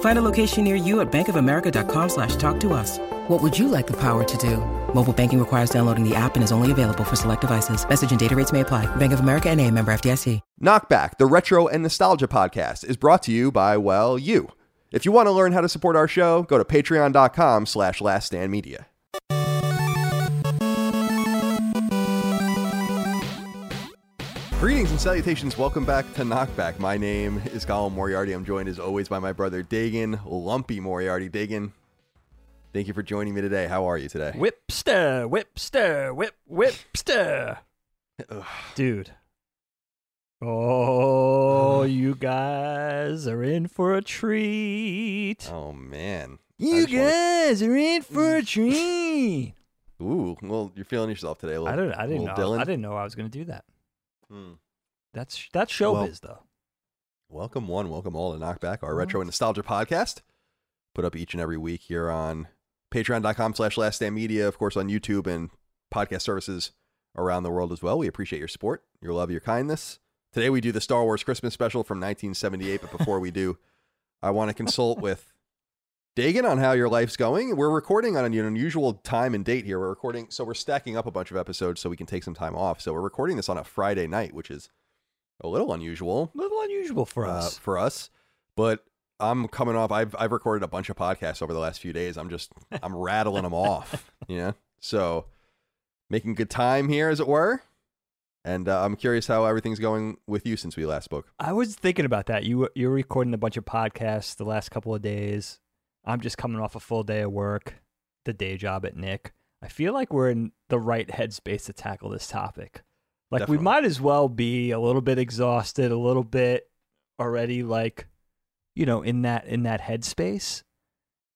Find a location near you at bankofamerica.com slash talk to us. What would you like the power to do? Mobile banking requires downloading the app and is only available for select devices. Message and data rates may apply. Bank of America and a member FDIC. Knockback, the retro and nostalgia podcast, is brought to you by, well, you. If you want to learn how to support our show, go to patreon.com slash laststandmedia. Greetings and salutations. Welcome back to Knockback. My name is Colin Moriarty. I'm joined as always by my brother Dagan, Lumpy Moriarty. Dagan, thank you for joining me today. How are you today? Whipster, whipster, whip, whipster. Dude. Oh, you guys are in for a treat. Oh man. You just wanna- guys are in for a treat. Ooh, well, you're feeling yourself today. A little, I don't. I didn't know. Dylan. I didn't know I was going to do that. Hmm. That's that's showbiz Well, though. Welcome one, welcome all to Knockback, our retro and nostalgia podcast. Put up each and every week here on patreon.com slash last stand media, of course on YouTube and podcast services around the world as well. We appreciate your support, your love, your kindness. Today we do the Star Wars Christmas special from 1978, but before we do, I want to consult with Dagan on how your life's going. We're recording on an unusual time and date here. We're recording, so we're stacking up a bunch of episodes so we can take some time off. So we're recording this on a Friday night, which is a little unusual A little unusual for uh, us. for us. But I'm coming off. I've I've recorded a bunch of podcasts over the last few days. I'm just I'm rattling them off. You know, so making good time here, as it were. And uh, I'm curious how everything's going with you since we last spoke. I was thinking about that. You were- you're recording a bunch of podcasts the last couple of days. I'm just coming off a full day of work, the day job at Nick. I feel like we're in the right headspace to tackle this topic. Like Definitely. we might as well be a little bit exhausted, a little bit already like you know, in that in that headspace.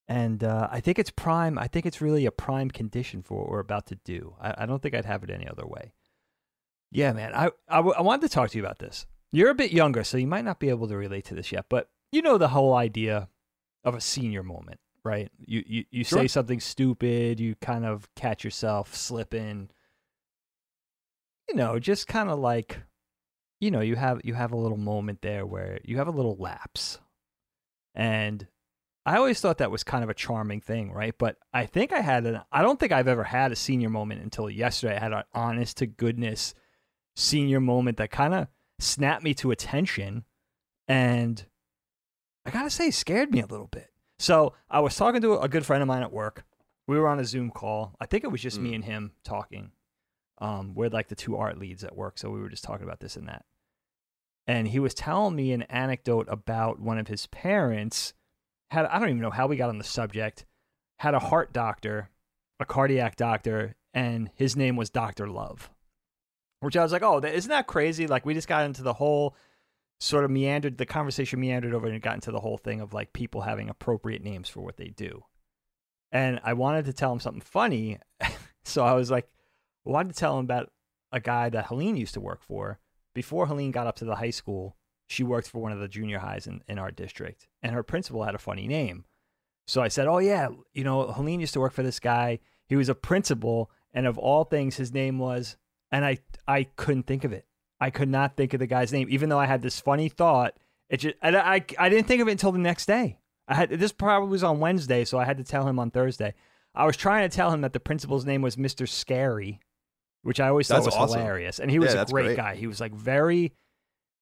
And uh, I think it's prime. I think it's really a prime condition for what we're about to do. I, I don't think I'd have it any other way. Yeah, man. I, I w- I wanted to talk to you about this. You're a bit younger, so you might not be able to relate to this yet, but you know the whole idea of a senior moment, right? You you, you say something stupid, you kind of catch yourself slipping. You know, just kind of like you know, you have you have a little moment there where you have a little lapse. And I always thought that was kind of a charming thing, right? But I think I had an I don't think I've ever had a senior moment until yesterday. I had an honest to goodness senior moment that kind of snapped me to attention and I got to say scared me a little bit. So, I was talking to a good friend of mine at work. We were on a Zoom call. I think it was just me Mm. and him talking. Um, we're like the two art leads at work, so we were just talking about this and that. And he was telling me an anecdote about one of his parents had I don't even know how we got on the subject, had a heart doctor, a cardiac doctor, and his name was Dr. Love. which I was like, oh, isn't that crazy? Like we just got into the whole sort of meandered, the conversation meandered over and it got into the whole thing of like people having appropriate names for what they do. And I wanted to tell him something funny. so I was like, I wanted to tell him about a guy that Helene used to work for. Before Helene got up to the high school, she worked for one of the junior highs in, in our district. And her principal had a funny name. So I said, Oh, yeah, you know, Helene used to work for this guy. He was a principal. And of all things, his name was, and I, I couldn't think of it. I could not think of the guy's name, even though I had this funny thought. It just, I, I, I didn't think of it until the next day. I had this probably was on Wednesday, so I had to tell him on Thursday. I was trying to tell him that the principal's name was Mr. Scary, which I always thought That's was awesome. hilarious. And he was Yeah, a great, great. guy. He was like very,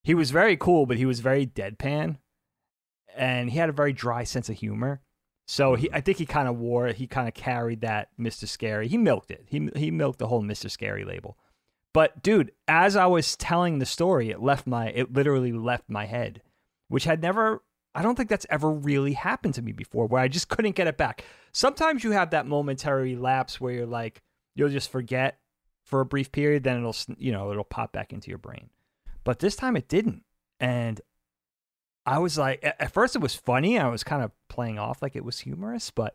he was very cool, but he was very deadpan, and he had a very dry sense of humor. So Mm-hmm. he, I think he kind of wore, he kind of carried that Mr. Scary. He milked it. He he milked the whole Mr. Scary label. But dude, as I was telling the story, it left my, it literally left my head, which had never. I don't think that's ever really happened to me before, where I just couldn't get it back. Sometimes you have that momentary lapse where you're like, you'll just forget for a brief period, then it'll you know, it'll pop back into your brain. But this time it didn't, and I was like, at first it was funny. I was kind of playing off like it was humorous, but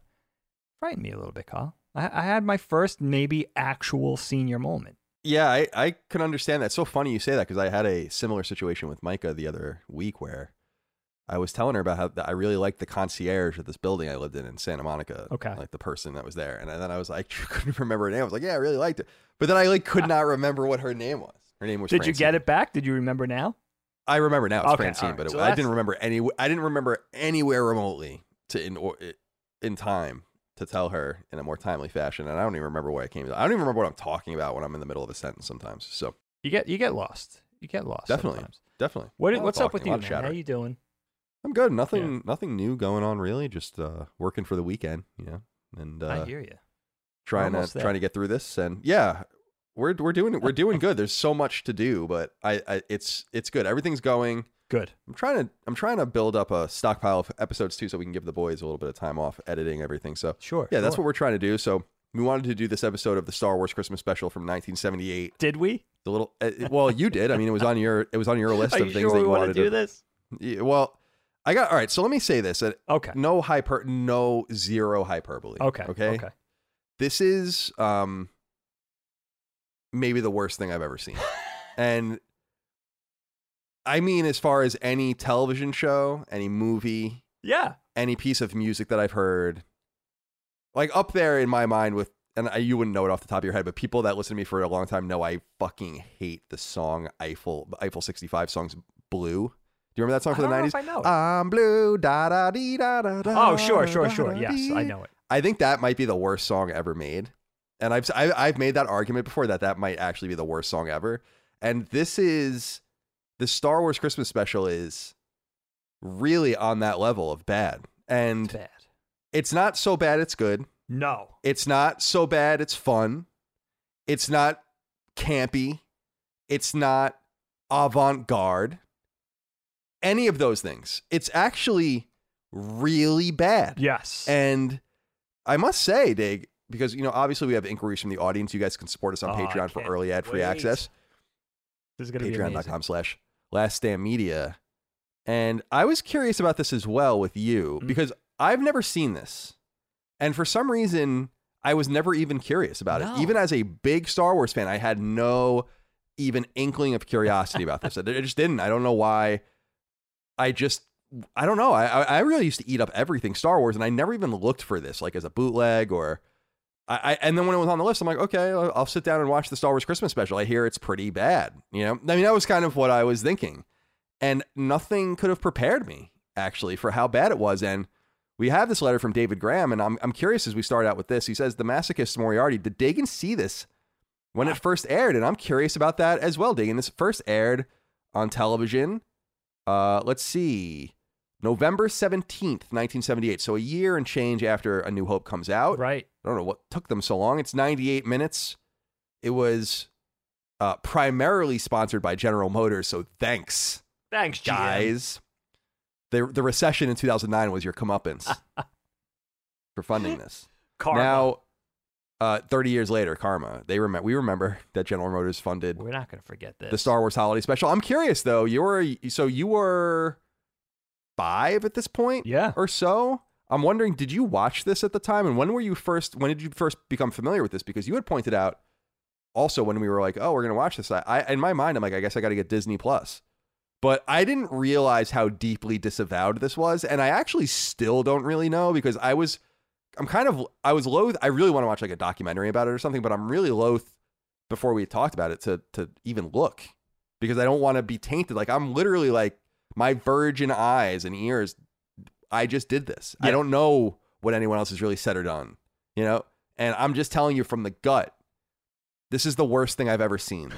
frightened me a little bit, Kyle. I, I had my first maybe actual senior moment. Yeah, I, I can understand that. It's so funny you say that because I had a similar situation with Micah the other week where I was telling her about how I really liked the concierge at this building I lived in in Santa Monica. Okay. Like the person that was there. And then I was like, couldn't remember her name. I was like, yeah, I really liked it. But then I like could not remember what her name was. Her name was Did you get it back? Did you remember now? I remember now. It's Okay, Francine, right. but it, So I didn't remember any. I didn't remember anywhere remotely to in or in time to tell her in a more timely fashion, and I don't even remember what I came. to. I don't even remember what I'm talking about when I'm in the middle of a sentence sometimes. So You get you get lost. You get lost. Definitely. sometimes. Definitely. What A lot of what's up with you, man? of How chatter. you doing? I'm good. Nothing. Nothing new going on really. Just uh, working for the weekend, you know, and I uh, hear you. trying to there. trying to get through this. And yeah, we're we're doing we're doing good. There's so much to do, but I, I it's it's good. Everything's going. Good. I'm trying to I'm trying to build up a stockpile of episodes too, so we can give the boys a little bit of time off editing everything. So Sure. yeah, that's what we're trying to do. So we wanted to do this episode of the Star Wars Christmas special from 1978. Did we? The little uh, well, you did. I mean, it was on your it was on your list Are of you things sure that we you want wanted to do this? Yeah, well, I got all right. So let me say this: Okay. no hyper, no zero hyperbole. Okay. Okay. Okay. This is um maybe the worst thing I've ever seen, and I mean, as far as any television show, any movie, Yeah. any piece of music that I've heard, like up there in my mind with, and I, you wouldn't know it off the top of your head, but people that listen to me for a long time know I fucking hate the song Eiffel, the Eiffel 65 songs Blue. Do you remember that song from the 90s? I know it. I'm blue, da da dee da da da. Oh, sure, sure, sure. Yes. I know it. I think that might be the worst song ever made, and I've I, I've made that argument before that that might actually be the worst song ever. And this is the Star Wars Christmas special is really on that level of bad, and It's bad. it's not so bad it's good. No. It's not so bad it's fun. It's not campy. It's not avant garde. Any of those things. It's actually really bad. Yes. And I must say, Dig, because you know, obviously we have inquiries from the audience. You guys can support us on Oh, Patreon for early ad free access. this is gonna be. Patreon.com slash last stand media. And I was curious about this as well with you Mm. because I've never seen this. And for some reason, I was never even curious about No. it. Even as a big Star Wars fan, I had no even inkling of curiosity about this. I just didn't. I don't know why. I just, I don't know. I I really used to eat up everything Star Wars, and I never even looked for this like as a bootleg or. I, I and then when it was on the list, I'm like, okay, I'll, I'll sit down and watch the Star Wars Christmas special. I hear it's pretty bad. You know, I mean, that was kind of what I was thinking, and nothing could have prepared me actually for how bad it was. And we have this letter from David Graham, and I'm I'm curious as we start out with this. He says the masochist Moriarty. Did Dagan see this when it first aired? And I'm curious about that as well. Dagan, this first aired on television. Uh, let's see. November 17th, 1978. So a year and change after A New Hope comes out. Right. I don't know what took them so long. It's 98 minutes. It was uh, primarily sponsored by General Motors. So thanks, Thanks, GM. guys. The, the recession in 2009 was your comeuppance for funding this. Karma. Now, Uh, 30 years later, Karma. They remember. We remember that General Motors funded We're not going to forget this. the Star Wars Holiday Special. I'm curious though. You were so you were five at this point, Yeah. or so. I'm wondering, did you watch this at the time, and when were you first? When did you first become familiar with this? Because you had pointed out also when we were like, oh, we're gonna watch this. I, I in my mind, I'm like, I guess I got to get Disney Plus. But I didn't realize how deeply disavowed this was, and I actually still don't really know because I was, I'm kind of, I was loath. I really want to watch like a documentary about it or something, but I'm really loath before we talked about it to to even look because I don't want to be tainted. Like I'm literally like my virgin eyes and ears. I just did this. I don't know what anyone else has really said or done, you know. And I'm just telling you from the gut. This is the worst thing I've ever seen.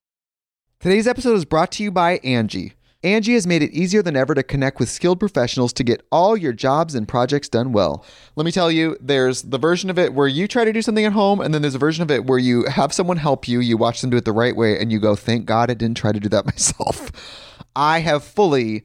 Today's episode is brought to you by Angie. Angie has made it easier than ever to connect with skilled professionals to get all your jobs and projects done well. Let me tell you, there's the version of it where you try to do something at home, and then there's a version of it where you have someone help you, you watch them do it the right way, and you go, thank God I didn't try to do that myself. I have fully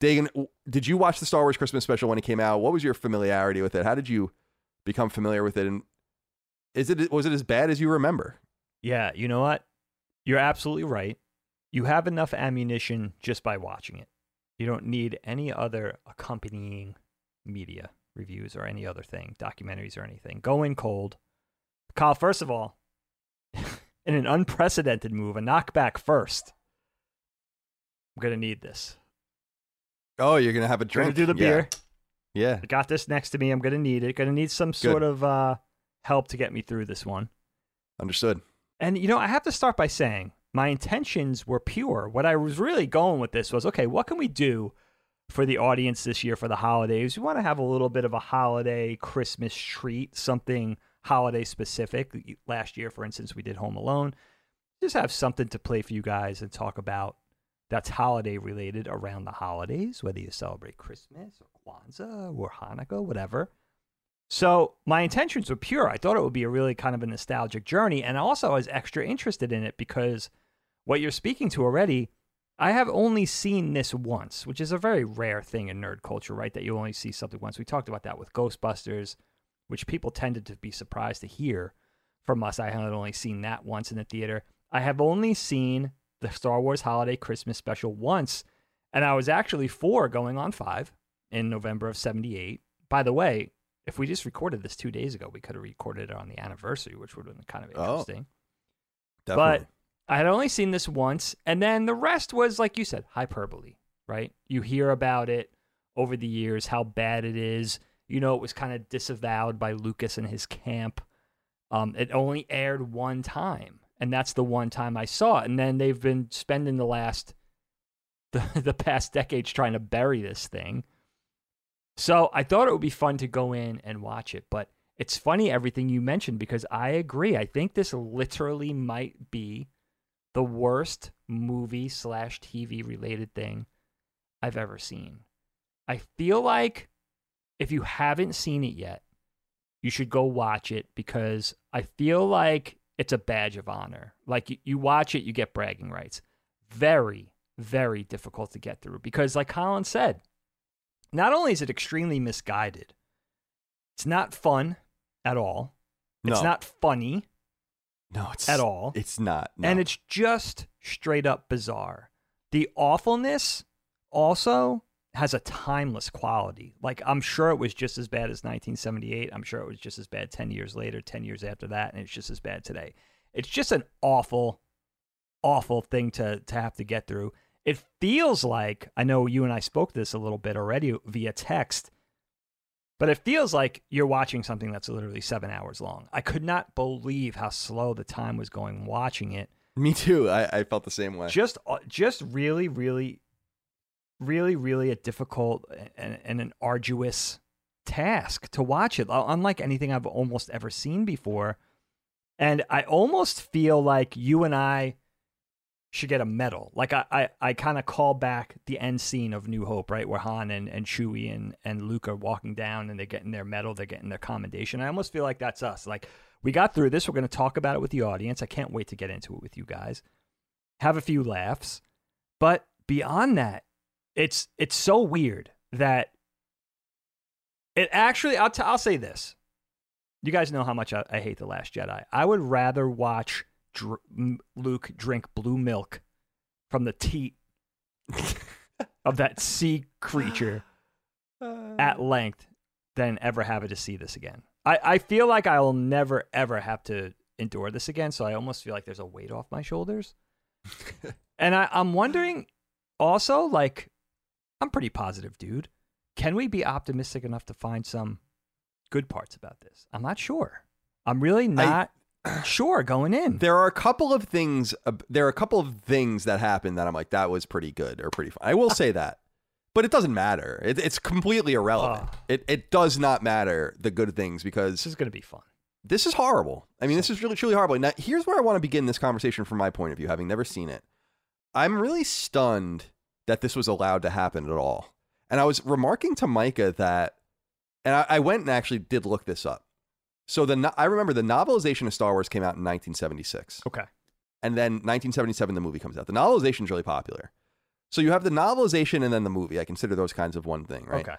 Dagan, did you watch the Star Wars Christmas special when it came out? What was your familiarity with it? How did you become familiar with it? And is it was it as bad as you remember? Yeah, you know what? You're absolutely right. You have enough ammunition just by watching it. You don't need any other accompanying media reviews or any other thing, documentaries or anything. Go in cold. Kyle, first of all, in an unprecedented move, a knockback first. I'm going to need this. Oh, you're gonna have a I'm gonna do the Yeah. beer. Yeah. I got this next to me. I'm going to need it. Going to need some sort of uh, help to get me through this one. Understood. And you know, I have to start by saying my intentions were pure. What I was really going with this was, okay, what can we do for the audience this year for the holidays? We want to have a little bit of a holiday Christmas treat, something holiday specific. Last year, for instance, we did Home Alone. Just have something to play for you guys and talk about that's holiday related around the holidays, whether you celebrate Christmas or Kwanzaa or Hanukkah, whatever. So my intentions were pure. I thought it would be a really kind of a nostalgic journey, and also I was extra interested in it because what you're speaking to already, I have only seen this once, which is a very rare thing in nerd culture, right? That you only see something once. We talked about that with Ghostbusters, which people tended to be surprised to hear from us. I had only seen that once in the theater. I have only seen the Star Wars Holiday Christmas Special once, and I was actually four going on five in November of 78. By the way, if we just recorded this two days ago, we could have recorded it on the anniversary, which would have been kind of Oh, interesting. Definitely. But I had only seen this once, and then the rest was, like you said, hyperbole, right? You hear about it over the years, how bad it is. You know, it was kind of disavowed by Lucas and his camp. Um, it only aired one time, and that's the one time I saw it. And then they've been spending the last, the, the past decades trying to bury this thing. So I thought it would be fun to go in and watch it, but It's funny everything you mentioned because I agree. I think this literally might be the worst movie slash TV related thing I've ever seen. I feel like if you haven't seen it yet, you should go watch it because I feel like it's a badge of honor. Like you, you watch it, you get bragging rights. Very, very difficult to get through because, like Colin said, not only is it extremely misguided, it's not fun at all. No. It's not funny No, it's at all. It's not. no. And it's just straight up bizarre. The awfulness also has a timeless quality. Like I'm sure it was just as bad as 1978. I'm sure it was just as bad 10 years later, 10 years after that, and it's just as bad today. It's just an awful awful thing to to have to get through. It feels like I know you and I spoke this a little bit already via text. But it feels like you're watching something that's literally 7 hours long. I could not believe how slow the time was going watching it me too. I, I felt the same way. just uh, just really really really really a difficult and, and an arduous task to watch it uh, unlike anything i've almost ever seen before. And i almost feel like you and i should get a medal. Like i i, I kind of call back the end scene of new hope right where han and, and chewie and, and luke are walking down and they're getting their medal they're getting their commendation. I almost feel like that's us. Like we got through this we're going to talk about it with the audience. I can't wait to get into it with you guys. Have a few laughs. But beyond that, it's it's so weird that it actually I'll t- I'll say this. You guys know how much I, I hate the Last Jedi. I would rather watch Dr- Luke drink blue milk from the teat of that sea creature uh. at length than ever have it to see this again. I, I feel like I will never ever have to endure this again. So I almost feel like there's a weight off my shoulders. and I, I'm wondering also, like, I'm pretty positive, dude. Can we be optimistic enough to find some good parts about this? I'm not sure. I'm really not sure going in. There are a couple of things. Uh, there are a couple of things that happened that I'm like, that was pretty good or pretty fun. I will say that, but it doesn't matter. It, it's completely irrelevant. Oh. It it does not matter the good things because This is going to be fun. this is horrible. I mean, this is really truly horrible. Now, here's where I want to begin this conversation from my point of view, having never seen it. I'm really stunned that this was allowed to happen at all. And I was remarking to Micah that, and I, I went and actually did look this up. So the no- I remember the novelization of Star Wars came out in 1976, Okay. and then 1977 the movie comes out. The novelization is really popular. So you have the novelization and then the movie. I consider those kinds of one thing, right? Okay.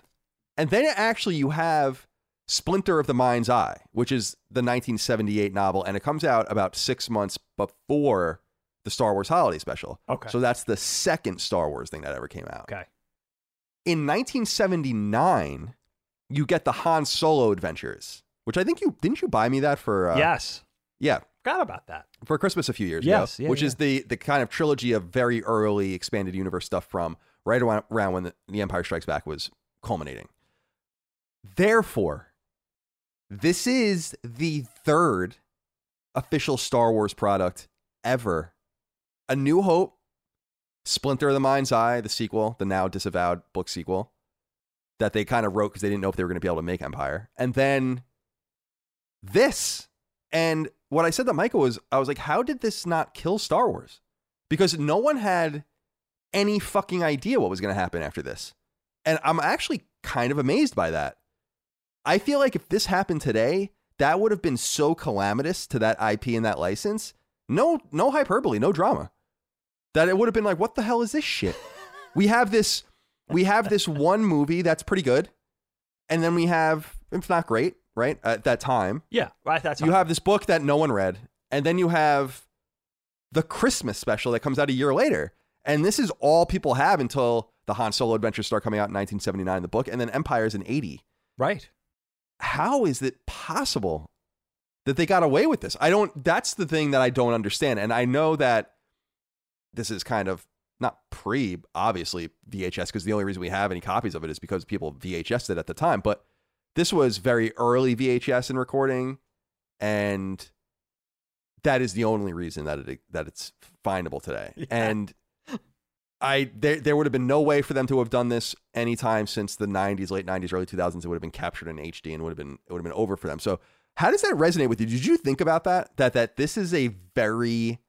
And then actually you have Splinter of the Mind's Eye, which is the 1978 novel, and it comes out about six months before the Star Wars Holiday Special. Okay. So that's the second Star Wars thing that ever came out. Okay. In 1979, you get the Han Solo Adventures, which I think you didn't you buy me that for? Uh, yes. yeah, Forgot about that. for Christmas a few years Yes, ago, yeah, which yeah. is the the kind of trilogy of very early expanded universe stuff from right around, around when the, the Empire Strikes Back was culminating. Therefore, this is the third official Star Wars product ever. A New Hope, Splinter of the Mind's Eye, the sequel, the now disavowed book sequel that they kind of wrote because they didn't know if they were going to be able to make Empire. And then this. And what I said to Michael was, I was like, how did this not kill Star Wars? Because no one had any fucking idea what was going to happen after this. And I'm actually kind of amazed by that. I feel like if this happened today, that would have been so calamitous to that IP and that license. No, no hyperbole, no drama. That it would have been like, what the hell is this shit? we have this, we have this one movie that's pretty good, and then we have it's not great, right? At that time, Yeah. Right. That's you have this book that no one read, and then you have the Christmas special that comes out a year later. And this is all people have until the Han Solo adventures start coming out in 1979, the book, and then Empire's in 80. right. How is it possible that they got away with this? I don't, that's the thing that I don't understand. And I know that this is kind of not pre, obviously, VHS, because the only reason we have any copies of it is because people VHSed it at the time. But this was very early VHS in recording. And that is the only reason that it that it's findable today. Yeah. And I there there would have been no way for them to have done this anytime since the 90s, late 90s, early 2000s. It would have been captured in HD and would have been it would have been over for them. So how does that resonate with you? Did you think about that? That that this is a very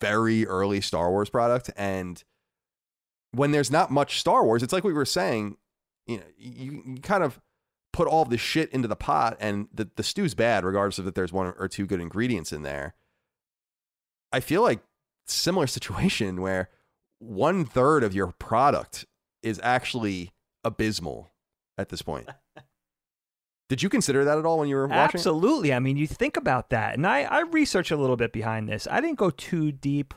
very early Star Wars product and when there's not much Star Wars, it's like we were saying, you know, you, you kind of put all the shit into the pot and the, the stew's bad regardless of that there's one or two good ingredients in there. I feel like similar situation where one third of your product is actually abysmal at this point. Did you consider that at all when you were watching? Absolutely. I mean, you think about that. And I, I researched a little bit behind this. I didn't go too deep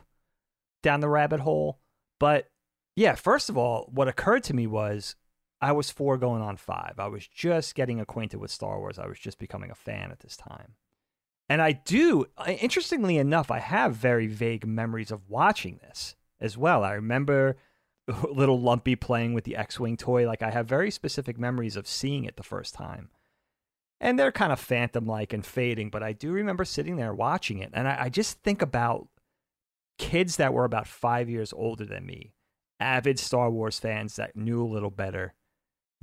down the rabbit hole. But yeah, first of all, what occurred to me was I was four going on five. I was just getting acquainted with Star Wars. I was just becoming a fan at this time. And I do, uh, interestingly enough, I have very vague memories of watching this as well. I remember little Lumpy playing with the X Wing toy. Like, I have very specific memories of seeing it the first time. And they're kind of phantom like and fading, but I do remember sitting there watching it. And I, I just think about kids that were about five years older than me, avid Star Wars fans that knew a little better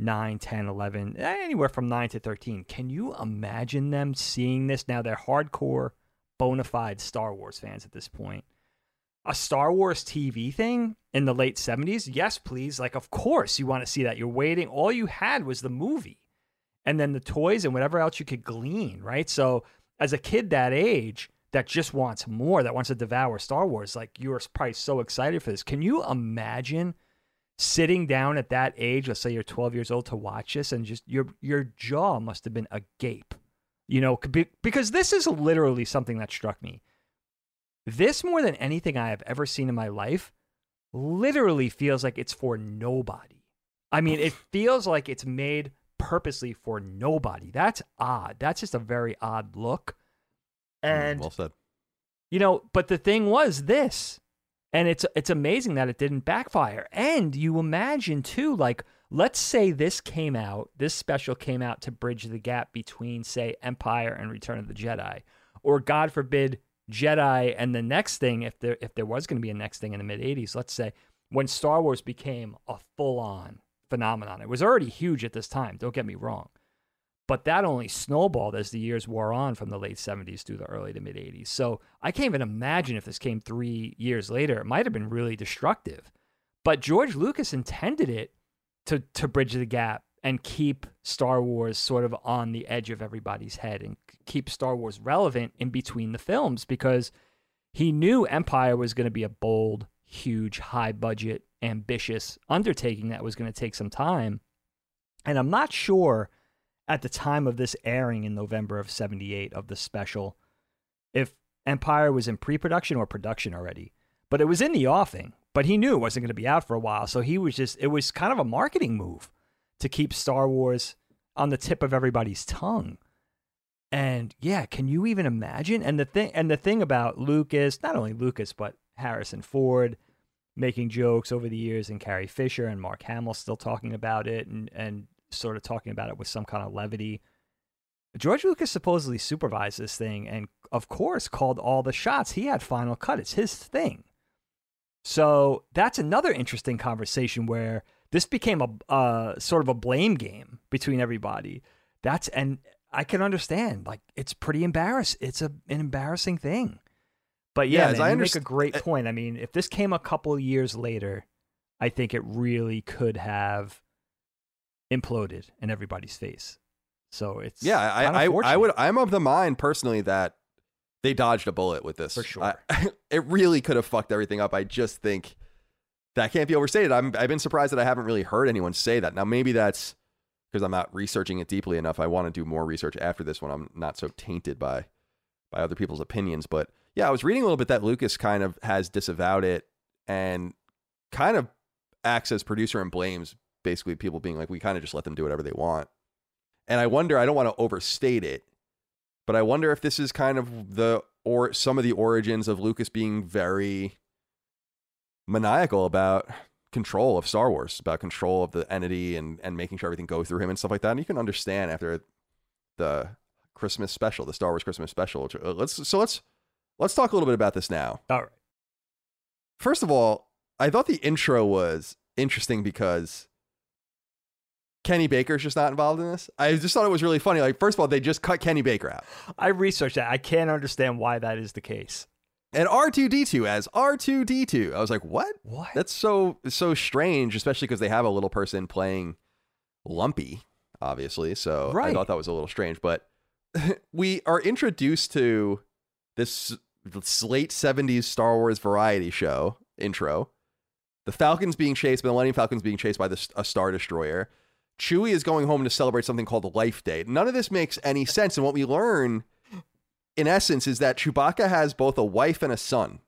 9, 10, 11, anywhere from 9 to 13. Can you imagine them seeing this? Now they're hardcore, bona fide Star Wars fans at this point. A Star Wars TV thing in the late 70s? Yes, please. Like, of course you want to see that. You're waiting. All you had was the movie and then the toys and whatever else you could glean, right? So, as a kid that age that just wants more, that wants to devour Star Wars, like you're probably so excited for this. Can you imagine? sitting down at that age, let's say you're 12 years old to watch this and just your your jaw must have been agape. You know, because this is literally something that struck me. This more than anything I have ever seen in my life literally feels like it's for nobody. I mean, it feels like it's made purposely for nobody. That's odd. That's just a very odd look. Mm, And well said. you know, but the thing was this, and it's it's amazing that it didn't backfire. And you imagine too, like let's say this came out, this special came out to bridge the gap between say Empire and Return of the Jedi, or God forbid Jedi and the next thing, if there if there was going to be a next thing in the mid '80s, let's say when Star Wars became a full on phenomenon. It was already huge at this time. Don't get me wrong. But that only snowballed as the years wore on from the late 70s through the early to mid 80s. So I can't even imagine if this came three years later. It might have been really destructive. But George Lucas intended it to, to bridge the gap and keep Star Wars sort of on the edge of everybody's head and keep Star Wars relevant in between the films because he knew Empire was going to be a bold, huge, high budget, ambitious undertaking that was going to take some time. And I'm not sure at the time of this airing in November of 78 of the special if Empire was in pre-production or production already. But it was in the offing, but he knew it wasn't going to be out for a while, so he was just it was kind of a marketing move to keep Star Wars on the tip of everybody's tongue. And yeah, can you even imagine? And the thing and the thing about Lucas, not only Lucas but Harrison Ford making jokes over the years and Carrie Fisher and Mark Hamill still talking about it and and sort of talking about it with some kind of levity. George Lucas supposedly supervised this thing and, of course, called all the shots. He had final cut, it's his thing. So that's another interesting conversation where this became a uh, sort of a blame game between everybody. That's and I can understand like it's pretty embarrassing. It's a an embarrassing thing. But yeah, Yeah, man, I you make a great uh, point. I mean, if this came a couple years later, I think it really could have imploded in everybody's face. So it's Yeah, I, I, I would. I'm of the mind personally that they dodged a bullet with this For sure. I- it really could have fucked everything up. I just think that can't be overstated. I'm. I've been surprised that I haven't really heard anyone say that. Now maybe that's because I'm not researching it deeply enough. I want to do more research after this when I'm not so tainted by by other people's opinions. But yeah, I was reading a little bit that Lucas kind of has disavowed it and kind of acts as producer and blames basically people being like, we kind of just let them do whatever they want. And I wonder, I don't want to overstate it, but I wonder if this is kind of the or some of the origins of Lucas being very maniacal about control of Star Wars, about control of the entity and and making sure everything go through him and stuff like that. And you can understand after the Christmas special, the Star Wars Christmas special. which- uh, Let's so let's let's talk a little bit about this now. all right. First of all, I thought the intro was interesting because Kenny Baker's just not involved in this. I just thought it was really funny. Like, first of all, they just cut Kenny Baker out. I researched that. I can't understand why that is the case. And R2D2 as R2D2. I was like, what? What? That's so so strange, especially because they have a little person playing Lumpy, obviously. So I thought that was a little strange. But we are introduced to this late 70s Star Wars variety show intro. The Falcon's being chased, the Millennium Falcon's being chased by the, a Star Destroyer. Chewie is going home to celebrate something called the Life Day. None of this makes any sense. And what we learn, in essence, is that Chewbacca has both a wife and a son.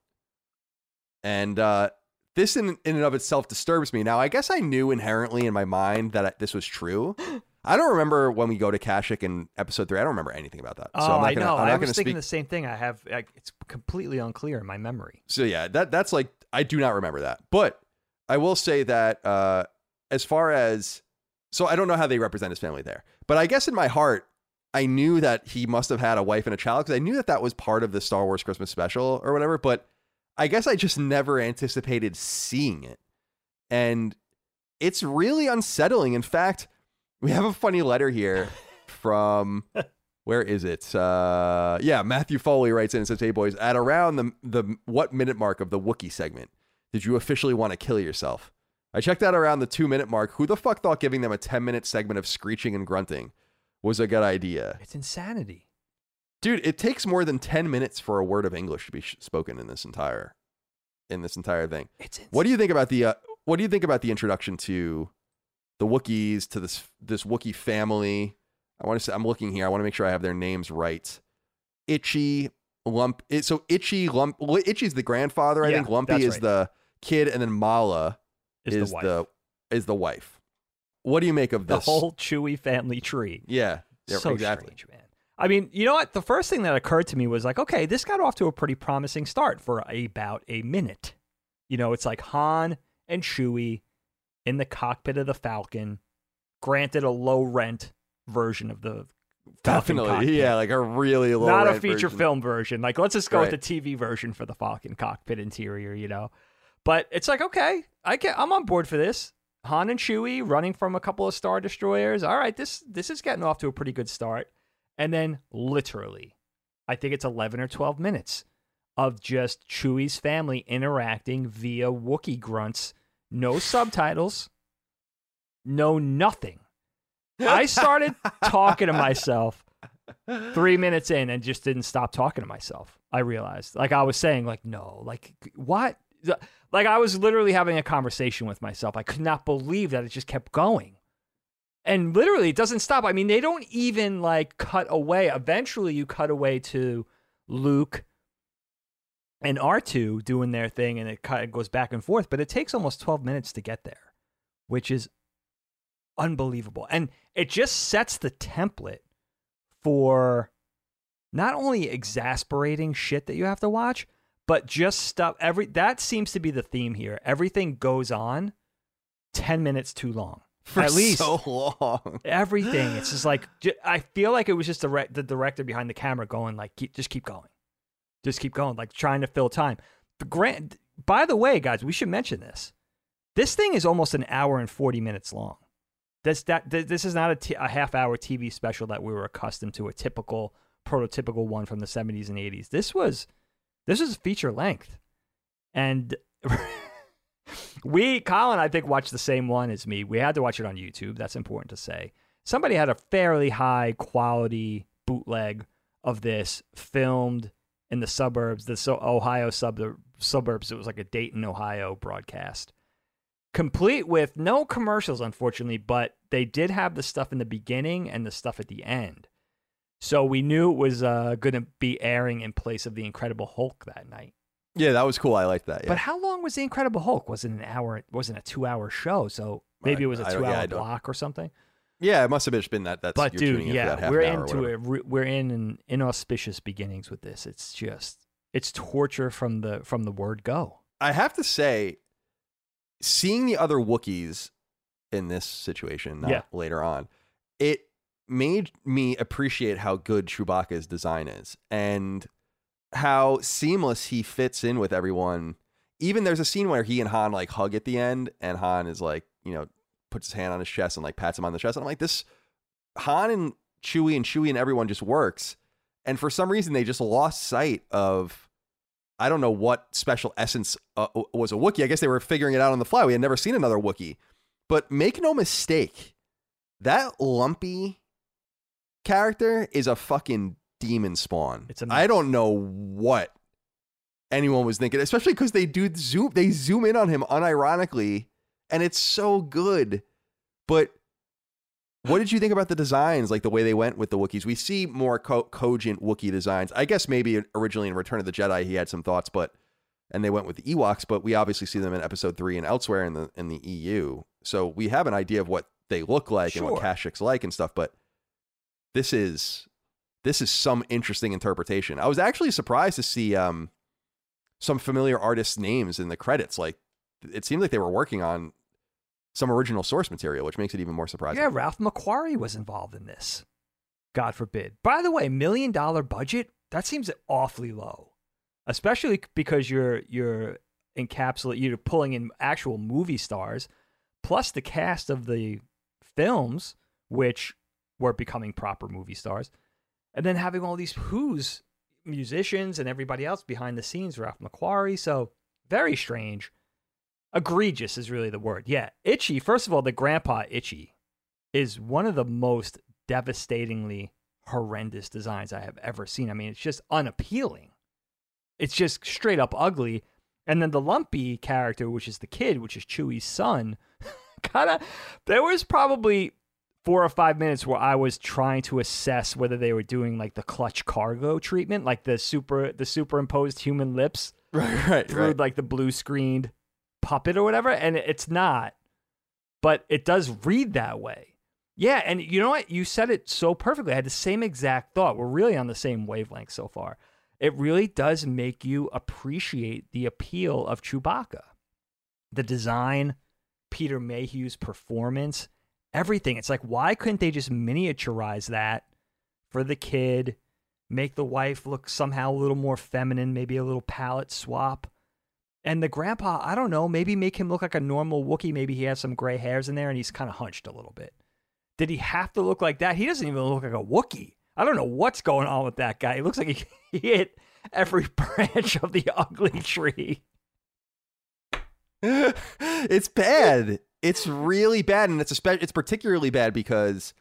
And uh, this, in, in and of itself, disturbs me. Now, I guess I knew inherently in my mind that I- this was true. I don't remember when we go to Kashyyyk in episode three. I don't remember anything about that. Oh, so I'm not I gonna, know. I'm I was thinking speak. the same thing. I have. I, it's completely unclear in my memory. So yeah, that that's like I do not remember that. But I will say that uh as far as so I don't know how they represent his family there. But I guess in my heart I knew that he must have had a wife and a child because I knew that that was part of the Star Wars Christmas special or whatever, but I guess I just never anticipated seeing it. And it's really unsettling. In fact, we have a funny letter here from where is it? Uh, yeah, Matthew Foley writes in and says, "Hey boys, at around the the what minute mark of the Wookiee segment, did you officially want to kill yourself? I checked out around the two minute mark. Who the fuck thought giving them a ten minute segment of screeching and grunting was a good idea, It's insanity. dude? It takes more than ten minutes for a word of English to be sh- spoken in this entire in this entire thing. It's. What do you think about the uh, What do you think about the introduction to the Wookiees to this this Wookiee family? I want to say I'm looking here. I want to make sure I have their names right. Itchy Lump. It, so Itchy Lump. Itchy's the grandfather. I Yeah, think Lumpy is right. the kid, and then Malla Is is, the the is the wife. What do you make of the whole Chewie family tree? yeah, yeah, so exactly. strange, man. I mean, you know what? The first thing that occurred to me was like, okay, this got off to a pretty promising start for about a minute. You know, it's like Han and Chewie in the cockpit of the Falcon, granted a low rent version of the Falcon Definitely, cockpit. yeah, like a really low. Not a feature version. film version. Like, let's just go Right. with the TV version for the Falcon cockpit interior, you know? But it's like, okay, I get, I'm on board for this. Han and Chewie running from a couple of Star Destroyers. All right, this this is getting off to a pretty good start. And then literally, I think it's 11 or 12 minutes of just Chewie's family interacting via Wookiee grunts, no subtitles, no nothing. I started talking to myself three minutes in and just didn't stop talking to myself. I realized, like I was saying, like no, like what? Like I was literally having a conversation with myself. I could not believe that it just kept going, and literally it doesn't stop. I mean, they don't even like cut away. Eventually, you cut away to Luke and R two doing their thing, and it kind of goes back and forth. But it takes almost twelve minutes to get there, which is unbelievable. And it just sets the template for not only exasperating shit that you have to watch, but just stuff every that seems to be the theme here. Everything goes on 10 minutes too long. For At least so long. everything. It's just like I feel like it was just the re- the director behind the camera going like keep, just keep going. Just keep going like trying to fill time. The grant by the way, guys, we should mention this. This thing is almost an hour and 40 minutes long. This that this is not a, t- a half hour TV special that we were accustomed to, a typical prototypical one from the 70s and 80s. This was this was feature length. And we Colin I think watched the same one as me. We had to watch it on YouTube. That's important to say. Somebody had a fairly high quality bootleg of this filmed in the suburbs, the so- Ohio sub- suburbs. It was like a Dayton, Ohio broadcast complete with no commercials, unfortunately, but they did have the stuff in the beginning and the stuff at the end. So we knew it was uh, going to be airing in place of the Incredible Hulk that night. Yeah, that was cool. I liked that. Yeah. But how long was the Incredible Hulk? Was it an hour? It wasn't a two-hour show, so maybe it was a two-hour don't- block or something. Yeah, it must have just been that. That's but dude, tuning in for yeah, that we're an hour or into it. We're in an inauspicious beginnings with this. It's just it's torture from the from the word go. I have to say, seeing the other Wookiees in this situation, not Yeah. later on, it made me appreciate how good Chewbacca's design is and how seamless he fits in with everyone, even there's a scene where he and Han like hug at the end, and Han is like, you know, puts his hand on his chest and like pats him on the chest, and I'm like, this Han and Chewie and Chewie and everyone just works, and for some reason they just lost sight of. I don't know what special essence uh, was a Wookiee. I guess they were figuring it out on the fly. We had never seen another Wookiee. But make no mistake, that lumpy character is a fucking demon spawn. It's a I mess. don't know what anyone was thinking, especially because they do zoom they zoom in on him unironically, and it's so good. But what did you think about the designs, like the way they went with the Wookiees? We see more co- cogent Wookiee designs. I guess maybe originally in Return of the Jedi he had some thoughts, but and they went with the Ewoks, but we obviously see them in Episode Three and elsewhere in the in the EU. So we have an idea of what they look like and what Sure. Kashyyyk's like and stuff. But this is this is some interesting interpretation. I was actually surprised to see um, some familiar artists' names in the credits. Like it seemed like they were working on some original source material, which makes it even more surprising. Yeah, Ralph McQuarrie was involved in this. God forbid. By the way, million dollar budget, that seems awfully low. Especially because you're you're encapsulating you're pulling in actual movie stars plus the cast of the films which were becoming proper movie stars. And then having all these who's musicians and everybody else behind the scenes, Ralph McQuarrie, so very strange. Egregious is really the word. Yeah. Itchy, first of all, the grandpa Itchy is one of the most devastatingly horrendous designs I have ever seen. I mean, it's just unappealing. It's just straight up ugly. And then the lumpy character, which is the kid, which is Chewie's son, kind of, there was probably four or five minutes where I was trying to assess whether they were doing like the clutch cargo treatment, like the super, the superimposed human lips right, right, through right. like the blue screened puppet or whatever, and it's not. But it does read that way. Yeah, and you know what? You said it so perfectly. I had the same exact thought. We're really on the same wavelength so far. It really does make you appreciate the appeal of Chewbacca. The design, Peter Mayhew's performance, everything. It's like, why couldn't they just miniaturize that for the kid? Make the wife look somehow a little more feminine, maybe a little palette swap. And the grandpa, I don't know, maybe make him look like a normal Wookiee. Maybe he has some gray hairs in there and he's kind of hunched a little bit. Did he have to look like that? He doesn't even look like a Wookiee. I don't know what's going on with that guy. He looks like he, hit every branch of the ugly tree. it's bad. It's really bad, and it's spe- it's particularly bad because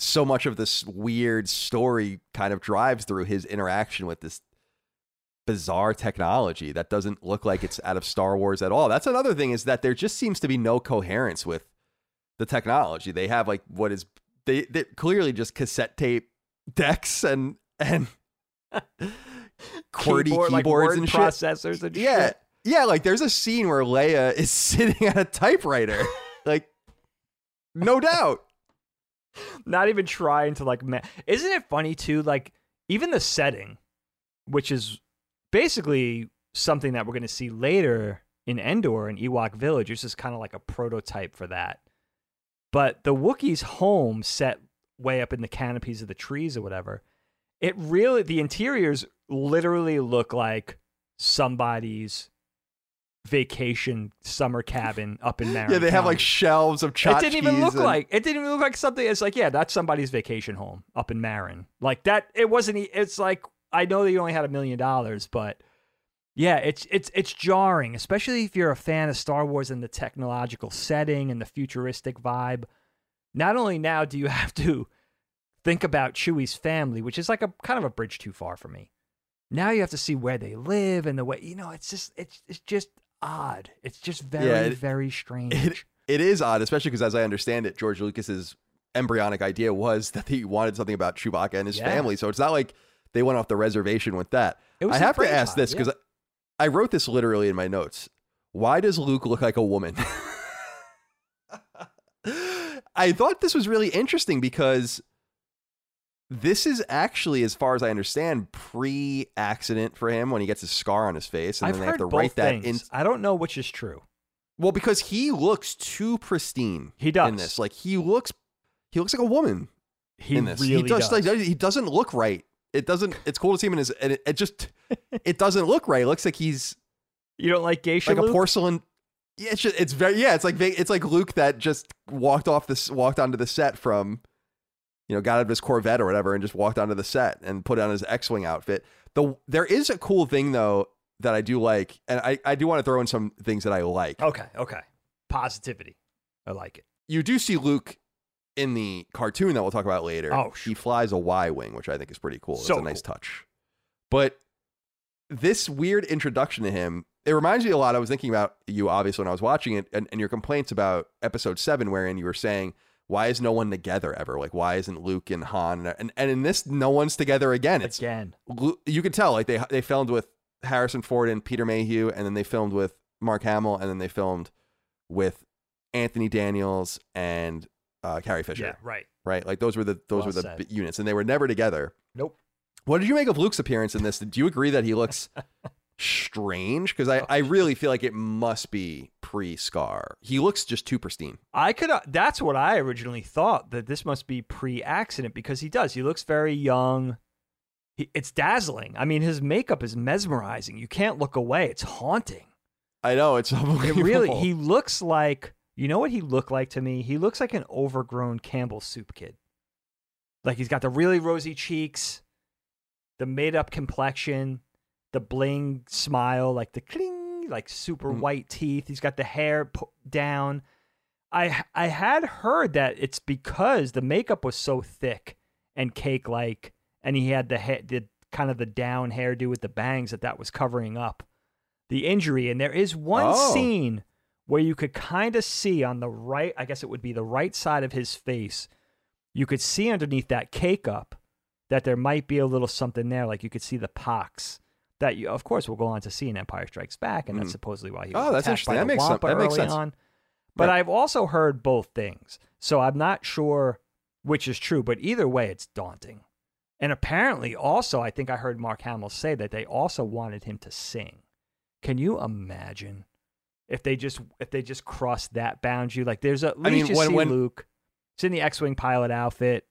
so much of this weird story kind of drives through his interaction with this bizarre technology that doesn't look like it's out of Star Wars at all. That's another thing is that there just seems to be no coherence with the technology. They have like what is they they clearly just cassette tape decks and and QWERTY Keyboard, keyboards word and shit. processors and Yeah. shit. Yeah, like there's a scene where Leia is sitting at a typewriter. like no doubt. not even trying to like ma- isn't it funny too like even the setting which is basically something that we're going to see later in Endor and Ewok Village. This is kind of like a prototype for that. But the Wookiees home set way up in the canopies of the trees or whatever it really the interiors literally look like somebody's vacation summer cabin up in Marin yeah, they have like shelves of tchotchkes. it didn't even look and- like it didn't even look like something it's like yeah that's somebody's vacation home up in marin. Like that it wasn't it's like i know that you only had a million dollars but yeah it's it's it's jarring especially if you're a fan of star wars and the technological setting and the futuristic vibe not only now do you have to think about chewie's family which is like a kind of a bridge too far for me now you have to see where they live and the way you know it's just it's it's just odd it's just very Yeah, it- very strange it, it is odd, especially because as I understand it, George Lucas's embryonic idea was that he wanted something about Chewbacca and his Yeah. family. So it's not like they went off the reservation with that. I have to ask this yeah. because I wrote this literally in my notes. Why does Luke look like a woman? I thought this was really interesting because this is actually, as far as I understand, pre-accident for him when he gets his scar on his face, and I've then they have to write that things. in. I don't know which is true. Well, because he looks too pristine. He does. in this. Like he looks, he looks like a woman He in this. really he does, does. Like, he doesn't look right. It doesn't. It's cool to see him in his. And it, it just, it doesn't look right. It looks like he's You don't like geisha like Luke? a porcelain. Yeah, it's just, it's very yeah. It's like it's like Luke that just walked off this walked onto the set from, you know, got out of his Corvette or whatever and just walked onto the set and put on his X-wing outfit. The there is a cool thing though that I do like, and I I do want to throw in some things that I like. Okay, okay. Positivity. I like it. You do see Luke in the cartoon that we'll talk about later. Oh, he flies a Y-wing, which I think is pretty cool. It's So a nice cool. touch. But this weird introduction to him, it reminds me a lot. I was thinking about you, obviously, when I was watching it, and, and your complaints about episode seven, wherein you were saying, why is no one together ever? Like, why isn't Luke and Han? And, and in this, no one's together again. It's Again. You could tell, like, they, they filmed with Harrison Ford and Peter Mayhew, and then they filmed with Mark Hamill, and then they filmed with Anthony Daniels and uh, Carrie Fisher Yeah, right. right? Like those were the those Well were the said. units, and they were never together. Nope. What did you make of Luke's appearance in this? Do you agree that he looks strange? Because I, I really feel like it must be pre Scar. He looks just too pristine. I could. Uh, that's what I originally thought that this must be pre-accident because he does. He looks very young. He, it's dazzling. I mean, his makeup is mesmerizing. You can't look away. It's haunting. I know it's unbelievable. It really. He looks like. You know what he looked like to me? He looks like an overgrown Campbell soup kid. Like he's got the really rosy cheeks, the made-up complexion, the bling smile, like the cling, like super Mm. white teeth. He's got the hair down. I I had heard that it's because the makeup was so thick and cake like, and he had the ha- the kind of the down hairdo with the bangs that that was covering up the injury. And there is one Oh. scene where you could kind of see on the right, I guess it would be the right side of his face, you could see underneath that cake up that there might be a little something there. Like you could see the pox that you, of course, we'll go on to see in Empire Strikes Back, and that's Mhm. supposedly why he Oh, was that's attacked by interesting. That the makes sen- Wampa that makes early sense. on. But Right. I've also heard both things, so I'm not sure which is true. But either way, it's daunting. And apparently, also, I think I heard Mark Hamill say that they also wanted him to sing. Can you imagine if they just if they just cross that boundary? Like, there's at I mean, you when- see when- Luke. It's in the X-wing pilot outfit.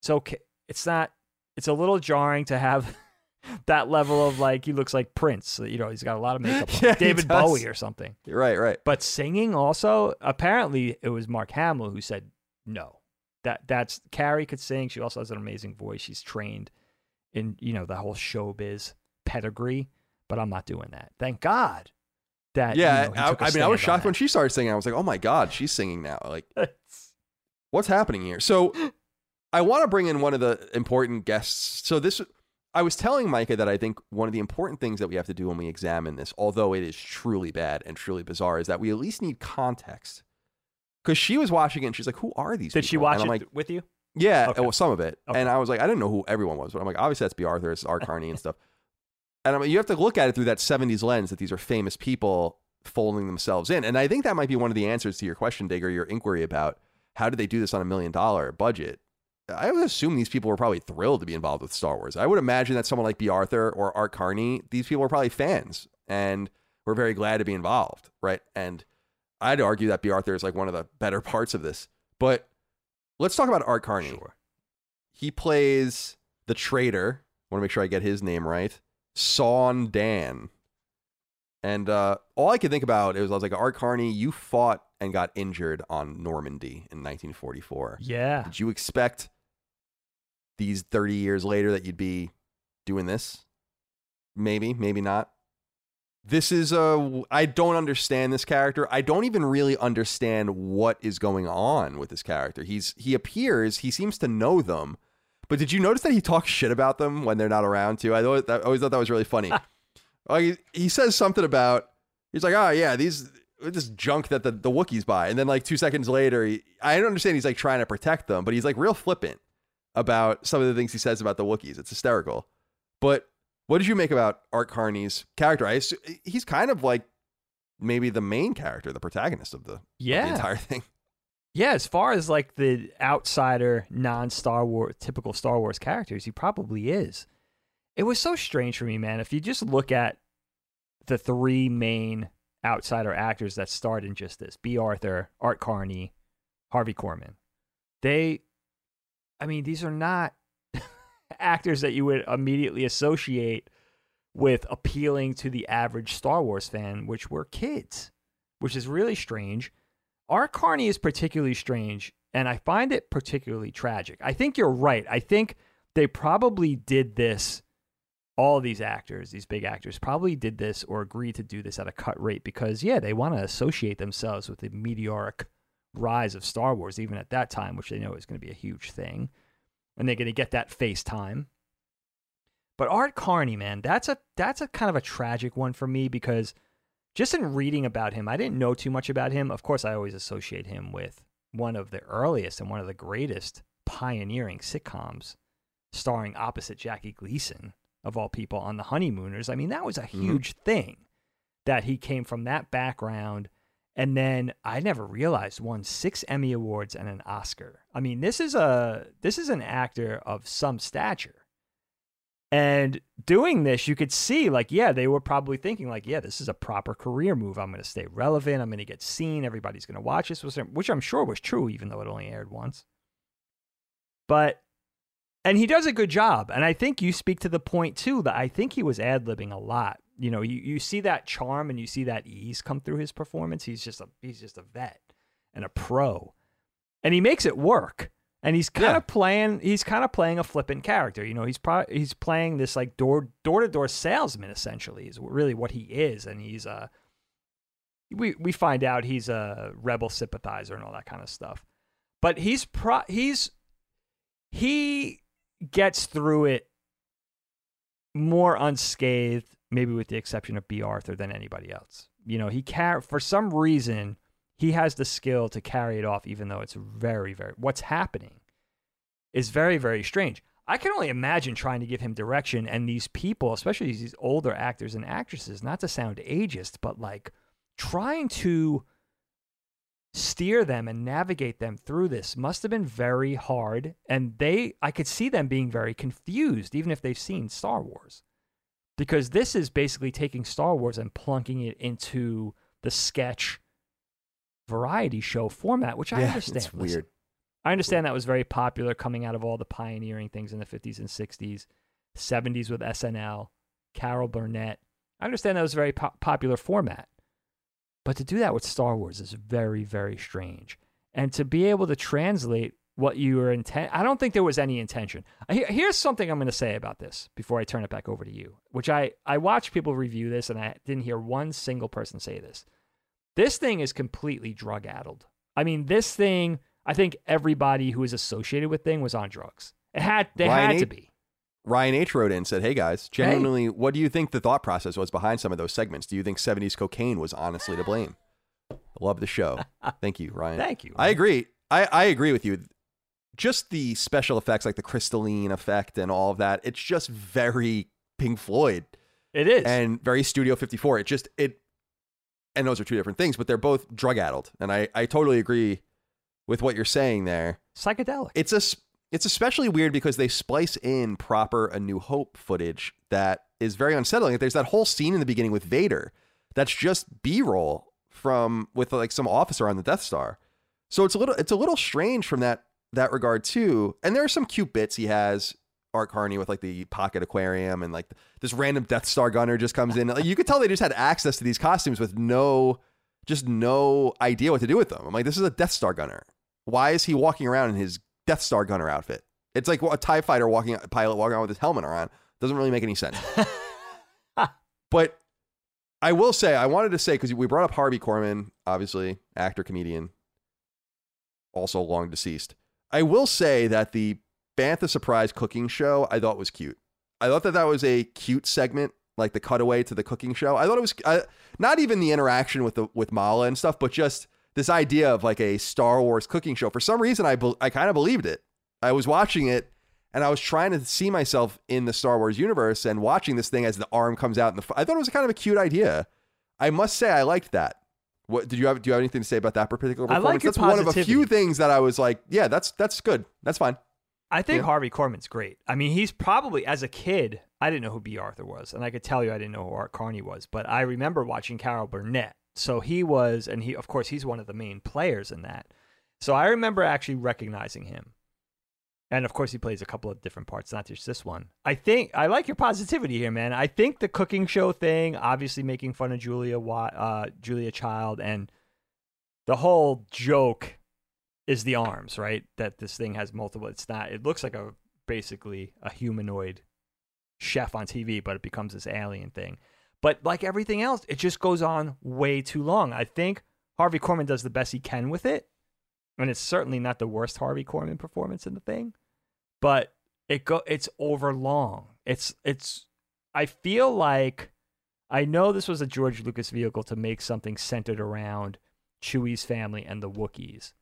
It's okay. It's not. It's a little jarring to have that level of like he looks like Prince. You know, he's got a lot of makeup. Yeah, David. Bowie or something. right, right. But singing also, apparently it was Mark Hamill who said no. That that's Carrie could sing. She also has an amazing voice. She's trained in you know the whole showbiz pedigree. But I'm not doing that. Thank God. That you yeah, know, he I, took a I mean, I was shocked when she started singing. I was like, oh my god, she's singing now. Like, what's happening here? So I want to bring in one of the important guests. So this I was telling Micah that I think one of the important things that we have to do when we examine this, although it is truly bad and truly bizarre, is that we at least need context. Because she was watching it and she's like, "Who are these?" Did she watch it like, th- with you? "Yeah, Okay. well, some of it." Okay. And I was like, "I didn't know who everyone was," but I'm like, "Obviously that's Bea Arthur, it's Art Carney and stuff." And I'm like, you have to look at it through that '70s lens that these are famous people folding themselves in, and I think that might be one of the answers to your question, Digger, your inquiry about how did they do this on a million dollar budget. I would assume these people were probably thrilled to be involved with Star Wars. I would imagine that someone like Bea Arthur or Art Carney, these people were probably fans and were very glad to be involved, right? And I'd argue that Bea Arthur is like one of the better parts of this. But let's talk about Art Carney. Sure. He plays the traitor. I want to make sure I get his name right. Saun Dann. And uh, all I could think about is I was like, Art Carney, you fought and got injured on Normandy in 1944. Yeah. Did you expect these 30 years later that you'd be doing this? Maybe, maybe not. This is a. I don't understand this character. I don't even really understand what is going on with this character. He's he appears. He seems to know them, but did you notice that he talks shit about them when they're not around too? I always, I always thought that was really funny. like he, he says something about. He's like, oh yeah, these this junk that the, the Wookiees buy, and then like two seconds later, he, I don't understand. He's like trying to protect them, but he's like real flippant about some of the things he says about the Wookiees. It's hysterical. But what did you make about Art Carney's character? I assume, he's kind of like maybe the main character, the protagonist of the, of Yeah. the entire thing. Yeah, as far as like the outsider, non Star Wars, typical Star Wars characters, he probably is. It was so strange for me, man. If you just look at the three main outsider actors that starred in just this Bea Arthur, Art Carney, Harvey Korman, they, I mean, these are not actors that you would immediately associate with appealing to the average Star Wars fan, which were kids, which is really strange. Art Carney is particularly strange, and I find it particularly tragic. I think you're right. I think they probably did this. All these actors, these big actors, probably did this or agreed to do this at a cut rate because, yeah, they want to associate themselves with the meteoric rise of Star Wars, even at that time, which they know is going to be a huge thing. And they're going to get that face time. But Art Carney, man, that's a that's a kind of a tragic one for me because just in reading about him, I didn't know too much about him. Of course, I always associate him with one of the earliest and one of the greatest pioneering sitcoms starring opposite Jackie Gleason of all people on The Honeymooners. I mean, that was a Mhm. huge thing that he came from that background and then I never realized won 6 Emmy awards and an Oscar. I mean, this is a this is an actor of some stature. And doing this, you could see, like, yeah, they were probably thinking, like, yeah, this is a proper career move. I'm going to stay relevant. I'm going to get seen. Everybody's going to watch this, which I'm sure was true, even though it only aired once. But, and he does a good job. And I think you speak to the point, too, that I think he was ad libbing a lot. You know, you, you see that charm and you see that ease come through his performance. He's just a he's just a vet and a pro, and he makes it work and he's kind Yeah. of playing he's kind of playing a flippant character you know he's pro- he's playing this like door door to door salesman essentially is really what he is and he's uh we we find out he's a rebel sympathizer and all that kind of stuff. But he's pro he's he gets through it more unscathed maybe with the exception of Bea Arthur than anybody else. You know he car- for some reason he has the skill to carry it off even though it's very very what's happening is very very strange. I can only imagine trying to give him direction and these people especially these older actors and actresses not to sound ageist but like trying to steer them and navigate them through this must have been very hard and they i could see them being very confused even if they've seen star wars. Because this is basically taking star wars and plunking it into the sketch variety show format, which I yeah, understand. it's Listen, weird. I understand that was very popular coming out of all the pioneering things in the 50s and 60s, 70s with SNL, Carol Burnett. I understand that was a very po- popular format. But to do that with Star Wars is very, very strange. And to be able to translate what you were intent, I don't think there was any intention. Here's something I'm going to say about this before I turn it back over to you, which I, I watched people review this and I didn't hear one single person say this. This thing is completely drug addled. I mean, this thing, I think everybody who was associated with thing was on drugs. It had they Ryan had to be. Ryan H wrote in and said, "Hey guys, genuinely, what do you think the thought process was behind some of those segments? Do you think '70s cocaine was honestly to blame?" Love the show. Thank you, Ryan. Thank you. I agree. I, I agree with you. Just the special effects, like the crystalline effect and all of that, it's just very Pink Floyd It is. and very Studio 54. It just it, and those are two different things, but they're both drug addled, and I I totally agree with what you're saying there. psychedelic. It's a it's especially weird because they splice in proper A New Hope footage that is very unsettling. There's that whole scene in the beginning with Vader that's just B-roll from with like some officer on the Death Star. So it's a little it's a little strange from that that regard too. And there are some cute bits he has Art Carney with like the pocket aquarium and like this random Death Star gunner just comes in. Like, you could tell they just had access to these costumes with no just no idea what to do with them. I'm like, this is a Death Star gunner. Why is he walking around in his Death Star gunner outfit? It's like a Tie Fighter walking pilot walking around with his helmet on. Doesn't really make any sense. but I will say, I wanted to say because we brought up Harvey Korman, obviously actor, comedian, also long deceased. I will say that the Bantha Surprise cooking show I thought was cute. I thought that that was a cute segment, like the cutaway to the cooking show. I thought it was uh, not even the interaction with the with Malla and stuff, but just this idea of like a Star Wars cooking show. For some reason, I be- I kind of believed it. I was watching it and I was trying to see myself in the Star Wars universe and watching this thing as the arm comes out. In the, I thought it was kind of a cute idea. I must say, I liked that. What did you have? Do you have anything to say about that particular performance? I like your that's one of a few things that I was like, yeah, that's that's good. That's fine. I think Yeah. Harvey Korman's great. I mean, he's probably as a kid, I didn't know who Bea Arthur was, and I could tell you I didn't know who Art Carney was, but I remember watching Carol Burnett. So he was, and he, of course, he's one of the main players in that. So I remember actually recognizing him. And of course, he plays a couple of different parts, not just this one. I think I like your positivity here, man. I think the cooking show thing, obviously making fun of Julia, uh, Julia Child, and the whole joke is the arms, right? That this thing has multiple. It's not. It looks like a basically a humanoid chef on TV, but it becomes this alien thing. But like everything else, it just goes on way too long. I think Harvey Korman does the best he can with it, and it's certainly not the worst Harvey Korman performance in the thing. But it go it's over long. It's it's. I feel like I know this was a George Lucas vehicle to make something centered around Chewie's family and the Wookiees.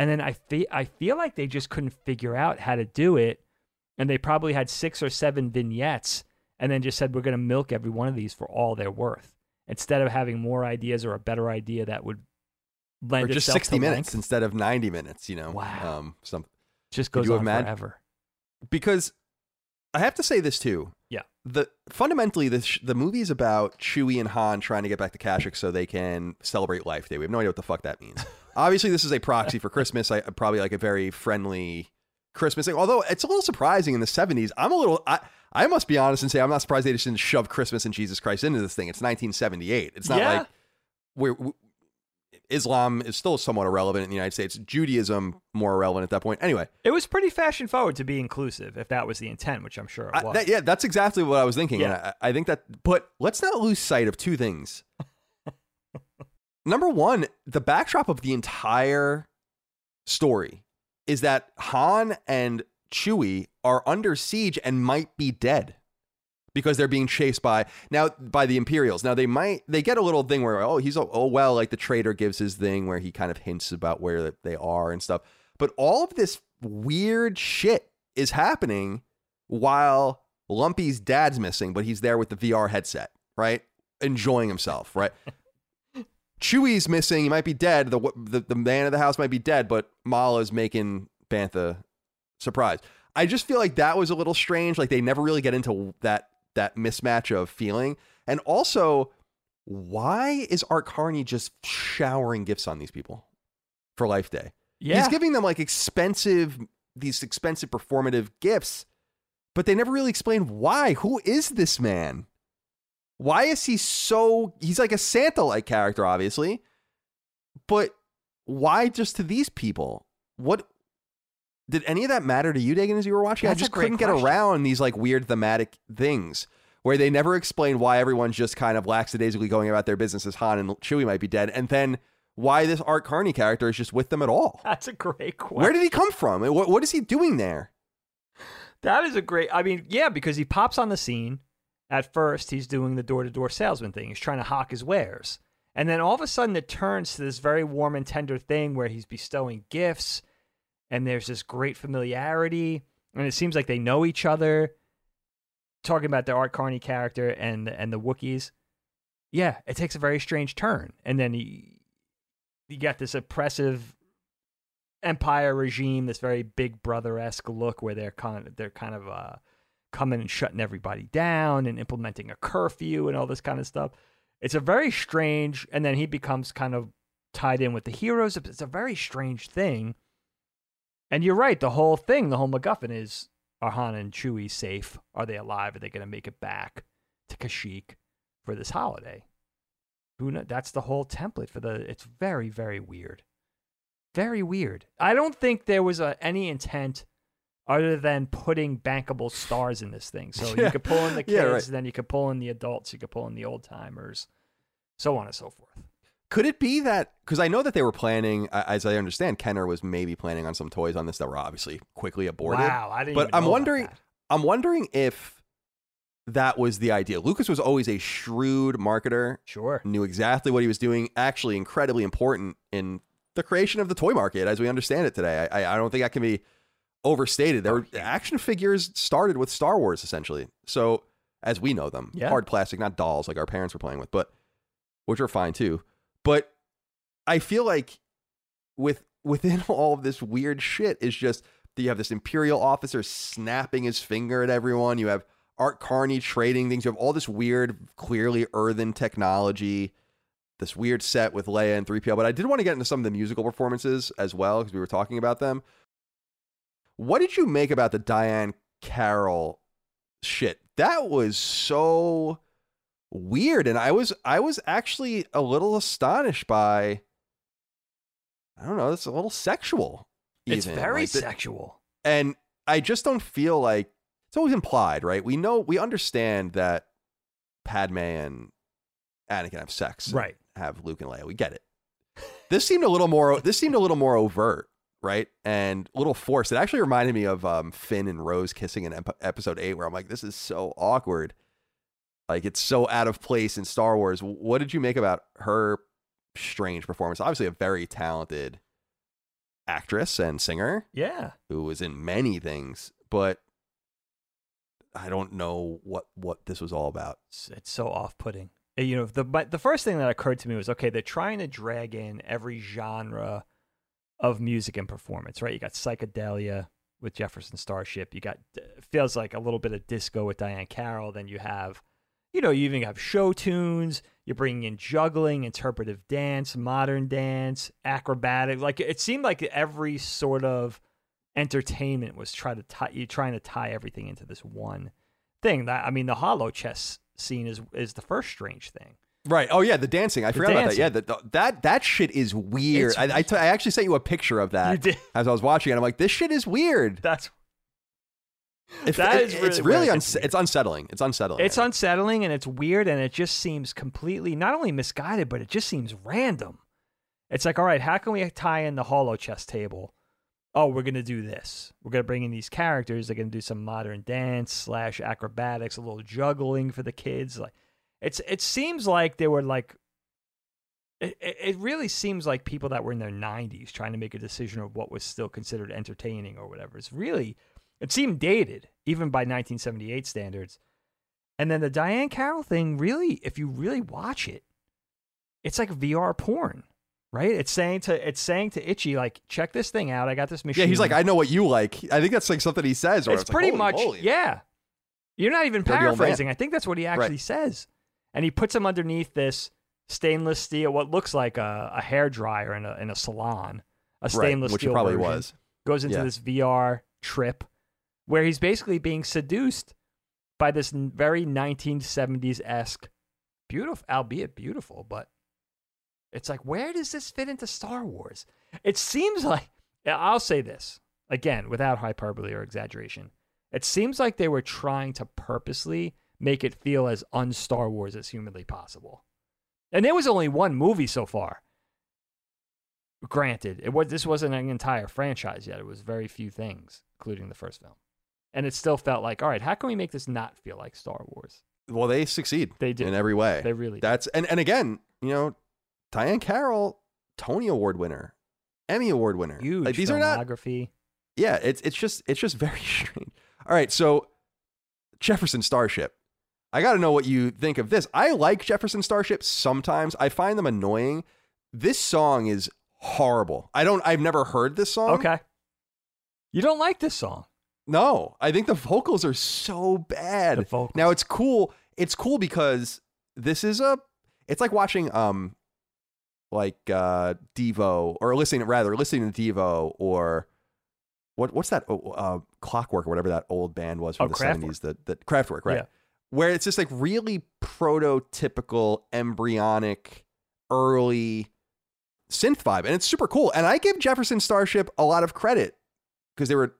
And then I feel I feel like they just couldn't figure out how to do it, and they probably had six or seven vignettes, and then just said we're going to milk every one of these for all they're worth, instead of having more ideas or a better idea that would lend or just itself 60 to minutes length. instead of 90 minutes, you know. Wow. Um, some, Just goes you on imagine- forever. because I have to say this too. Yeah. The fundamentally the sh- the movie is about Chewie and Han trying to get back to Kashyyyk so they can celebrate Life Day. We have no idea what the fuck that means. Obviously, this is a proxy for Christmas. I probably like a very friendly Christmas thing. Although it's a little surprising in the '70s. I'm a little. I I must be honest and say I'm not surprised they just didn't shove Christmas and Jesus Christ into this thing. It's 1978. It's not Yeah. like we're. we Islam is still somewhat irrelevant in the United States. Judaism more irrelevant at that point. Anyway, It was pretty fashion forward to be inclusive, if that was the intent, which I'm sure it I- was. that- yeah, that's exactly what I was thinking. And Yeah. I, I think that, but let's not lose sight of two things. Number one, the backdrop of the entire story is that Han and Chewie are under siege and might be dead because they're being chased by now by the Imperials. Now they might they get a little thing where oh he's oh well like the traitor gives his thing where he kind of hints about where they are and stuff. But all of this weird shit is happening while Lumpy's dad's missing, but he's there with the VR headset, right? Enjoying himself, right? Chewie's missing. He might be dead. The, the the man of the house might be dead, but Malla's making Bantha surprise. I just feel like that was a little strange. Like they never really get into that that mismatch of feeling. And also, why is Art Carney just showering gifts on these people for Life Day? yeah. He's giving them like expensive, these expensive performative gifts, but they never really explain why. Who is this man? Why is he so? He's like a Santa like character, obviously, but why just to these people? What did any of that matter to you, Dagan, as you were watching? That's I just couldn't get around these like weird thematic things where they never explain why everyone's just kind of lackadaisically going about their business as Han and Chewie might be dead, and then why this Art Carney character is just with them at all. That's a great question. Where did he come from? What, what is he doing there? That is a great. I mean, yeah, because he pops on the scene. At first, he's doing the door to door salesman thing. He's trying to hawk his wares. And then all of a sudden, it turns to this very warm and tender thing where he's bestowing gifts. And there's this great familiarity. And it seems like they know each other. Talking about the Art Carney character and, and the Wookiees. Yeah, it takes a very strange turn. And then he, you got this oppressive empire regime, this very big brother esque look where they're kind of, they're kind of uh, coming and shutting everybody down and implementing a curfew and all this kind of stuff. It's a very strange, and then he becomes kind of tied in with the heroes. It's a very strange thing. And you're right, the whole thing, the whole MacGuffin is are Han and Chewie safe? Are they alive? Are they going to make it back to Kashyyyk for this holiday? Who know? That's the whole template for the. It's very, very weird. Very weird. I don't think there was a, any intent other than putting bankable stars in this thing. So Yeah. you could pull in the kids, Yeah, right. then you could pull in the adults, you could pull in the old timers, so on and so forth. Could it be that because I know that they were planning, as I understand, Kenner was maybe planning on some toys on this that were obviously quickly aborted. Wow, I didn't. But I'm wondering-. I'm wondering if that was the idea. Lucas was always a shrewd marketer, Sure. knew exactly what he was doing. Actually, incredibly important in the creation of the toy market as we understand it today. I- I don't think that can be overstated. There were action figures started with Star Wars essentially. So as we know them, Yeah. hard plastic, not dolls like our parents were playing with, but which are fine too. But I feel like with within all of this weird shit is just that you have this imperial officer snapping his finger at everyone. You have Art Carney trading things. You have all this weird, clearly earthen technology. This weird set with Leia and 3PO. But I did want to get into some of the musical performances as well because we were talking about them. What did you make about the Diahann Carroll shit? That was so weird, and I was I was actually a little astonished by. I don't know. It's a little sexual. It's very Like, the- sexual. and I just don't feel like it's always implied, right? We know we understand that Padme and Anakin have sex, Right. Have Luke and Leia. We get it. This seemed a little more. This seemed a little more overt, right? And a little forced. It actually reminded me of um, Finn and Rose kissing in ep- Episode Eight, where I'm like, this is so awkward. Like it's so out of place in Star Wars. What did you make about her strange performance? Obviously, a very talented actress and singer Yeah. who was in many things, but I don't know what what this was all about. It's, so off-putting. Uh, You know, the but the first thing that occurred to me was okay, they're trying to drag in every genre of music and performance, right? You got psychedelia with Jefferson Starship. You got uh, feels like a little bit of disco with Diahann Carroll. Then you have, you know, you even have show tunes. You're bringing in juggling, interpretive dance, modern dance, acrobatic. Like it seemed like every sort of entertainment was trying to tie you trying to tie everything into this one thing. That I mean, the hollow chess scene is is the first strange thing. Right. Oh yeah, the dancing. I The forgot dancing. about that. Yeah, the- that that shit is weird. It's I, I, t- I actually sent you a picture of that as I was watching it. I'm like, this shit is weird. That's If- That it- is it's really really weird. uns- it's unsettling. It's unsettling. it's unsettling and it's weird and it just seems completely not only misguided but it just seems random. It's like, all right, how can we tie in the hollow chess table? Oh, we're gonna do this. We're gonna bring in these characters. They're gonna do some modern dance slash acrobatics, a little juggling for the kids. Like, it's it seems like they were like. It, it really seems like people that were in their 90s trying to make a decision of what was still considered entertaining or whatever. It's really, it seemed dated, even by 1978 standards. And then the Diahann Carroll thing, really, if you really watch it, it's like VR porn, right? It's saying to it's saying to Itchy like, check this thing out. I got this machine. yeah, he's like, I know what you like. I think that's like something he says. Or it's like, pretty holy much moly. yeah. You're not even Dirty old man. paraphrasing. I think that's what he actually Right. says. And he puts him underneath this stainless steel, what looks like a, a hair dryer in a in a salon, a Right, stainless which it steel probably version. was. Goes into Yeah. this VR trip where he's basically being seduced by this very 1970s esque, beautiful, albeit beautiful, but it's like, where does this fit into Star Wars? It seems like, I'll say this again without hyperbole or exaggeration. It seems like they were trying to purposely make it feel as un Star Wars as humanly possible. And there was only one movie so far. Granted, it was this wasn't an entire franchise yet. It was very few things, including the first film. And it still felt like, all right, how can we make this not feel like Star Wars? Well, they succeed. They did. in every way. They really did. That's and and again, you know, Diahann Carroll, Tony Award winner, Emmy Award winner. Huge Like these are not. Yeah, it's it's just it's just very strange. All right, so Jefferson Starship. I got to know what you think of this. I like Jefferson Starship sometimes. I find them annoying. This song is horrible. I don't. I've never heard this song. Okay. You don't like this song. No, I think the vocals are so bad. The vocals. Now it's cool. It's cool because this is a. It's like watching um, like uh Devo or listening rather listening to Devo or what what's that oh, uh Clockwork or whatever that old band was from Oh, the Kraftwerk. seventies that that Kraftwerk right Yeah. Where it's just like really prototypical embryonic early synth vibe and it's super cool and I give Jefferson Starship a lot of credit because they were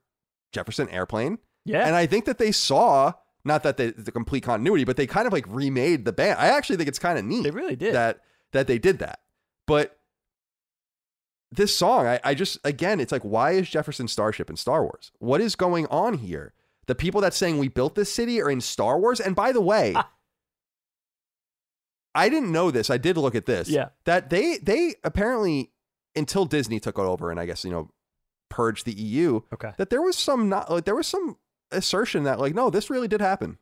Jefferson Airplane Yeah. and I think that they saw not that they, the complete continuity, but they kind of like remade the band. I actually think it's kind of neat they really did. that that they did that. But this song, I, I just again, it's like, why is Jefferson Starship in Star Wars? What is going on here? The people that saying we built this city are in Star Wars. And by the way, I didn't know this. I did look at this. Yeah. That they they apparently until Disney took it over and I guess you know purged the EU okay. that there was some not like there was some assertion that like no this really did happen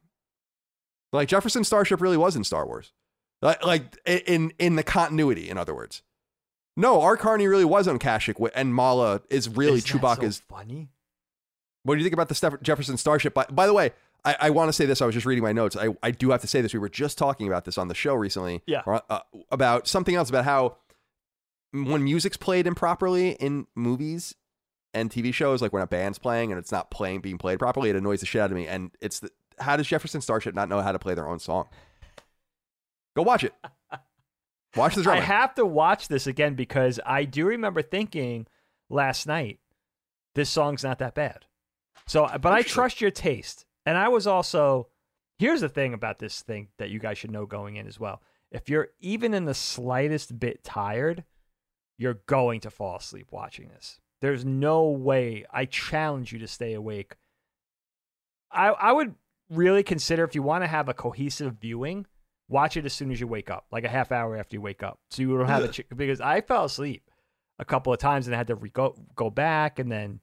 like jefferson starship really was in star wars like like in in the continuity in other words no Art Carney really was on kashyyyk and Malla is really Is that so funny. What do you think about the Steph- jefferson starship by, by the way i, I want to say this i was just reading my notes I, I do have to say this we were just talking about this on the show recently Yeah. or, uh, about something else about how when music's played improperly in movies and TV shows, like when a band's playing and it's not playing being played properly, it annoys the shit out of me. And it's the, how does Jefferson Starship not know how to play their own song? Go watch it. Watch the drummer. I have to watch this again because I do remember thinking last night, this song's not that bad. So, uh, but I trust your taste. And I was also, here's the thing about this thing that you guys should know going in as well. If you're even in the slightest bit tired, you're going to fall asleep watching this. There's no way. I challenge you to stay awake. I I would really consider if you want to have a cohesive viewing, watch it as soon as you wake up, like a half hour after you wake up, so you don't have a ch- because I fell asleep a couple of times and I had to re- go go back and then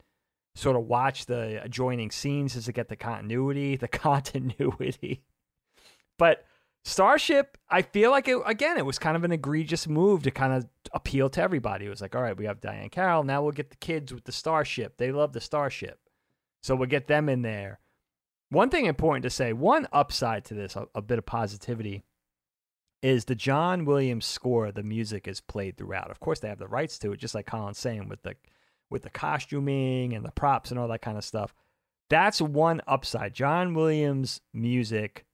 sort of watch the adjoining scenes as to get the continuity, the continuity. But Starship, I feel like it again, it was kind of an egregious move to kind of appeal to everybody. It was like, all right, we have Diahann Carroll, now we'll get the kids with the Starship. They love the Starship. So we'll get them in there. One thing important to say, one upside to this, a, a bit of positivity, is the John Williams score, the music is played throughout. Of course, they have the rights to it, just like Colin's saying with the with the costuming and the props and all that kind of stuff. That's one upside. John Williams music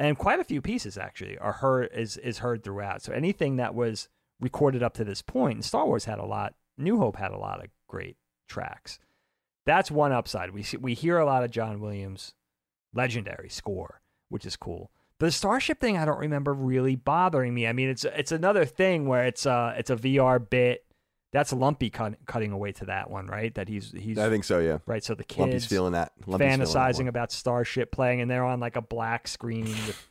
and quite a few pieces actually are heard is is heard throughout. So anything that was recorded up to this point, and Star Wars had a lot, New Hope had a lot of great tracks. That's one upside. We see, we hear a lot of John Williams legendary score, which is cool. But the Starship thing I don't remember really bothering me. I mean, it's it's another thing where it's a it's a VR bit. That's Lumpy cut, cutting away to that one, right? That he's he's I think so, yeah. right. So the kids Lumpy's feeling that. Lumpy's feeling that fantasizing about Starship playing, and they're on like a black screen with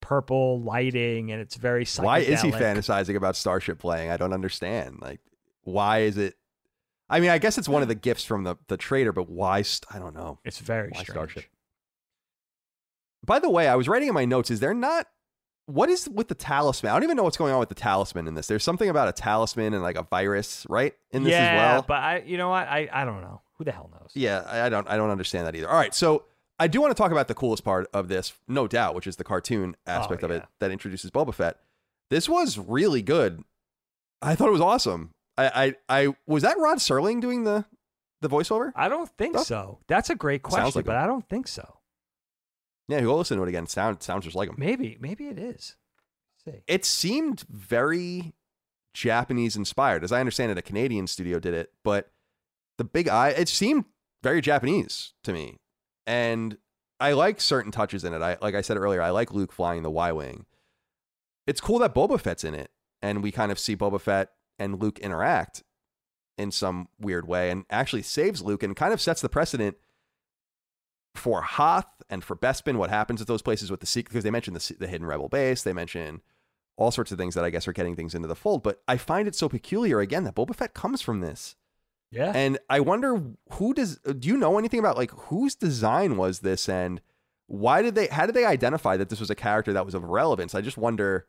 purple lighting, and it's very psychedelic. Why is he fantasizing about Starship playing? I don't understand. Like, why is it? I mean, I guess it's one of the gifts from the the trader, but why? St- I don't know. It's very Why strange. Starship? By the way, I was writing in my notes. Is there not? What is with the talisman? I don't even know what's going on with the talisman in this. There's something about a talisman and like a virus, right? In this yeah, as well. but I, you know what? I, I don't know. Who the hell knows? Yeah, I I don't I don't understand that either. All right, so I do want to talk about the coolest part of this, no doubt, which is the cartoon oh, aspect of it Oh, that introduces Boba Fett. This was really good. I thought it was awesome. I I, I was that Rod Serling doing the the voiceover? I don't think Well, so. That's a great question, like but him. I don't think so. Yeah, go listen to it again. Sound sounds just like him. Maybe, maybe it is. It seemed very Japanese inspired. As I understand it, a Canadian studio did it, but the big eye, it seemed very Japanese to me. And I like certain touches in it. I like I said earlier, I like Luke flying the Y Wing. It's cool that Boba Fett's in it, and we kind of see Boba Fett and Luke interact in some weird way, and actually saves Luke and kind of sets the precedent for Hoth and for Bespin. What happens at those places with the secret? Because they mention the the hidden rebel base, they mention all sorts of things that I guess are getting things into the fold. But I find it so peculiar again that Boba Fett comes from this. Yeah. And I wonder who does do you know anything about like whose design was this and why did they how did they identify that this was a character that was of relevance? I just wonder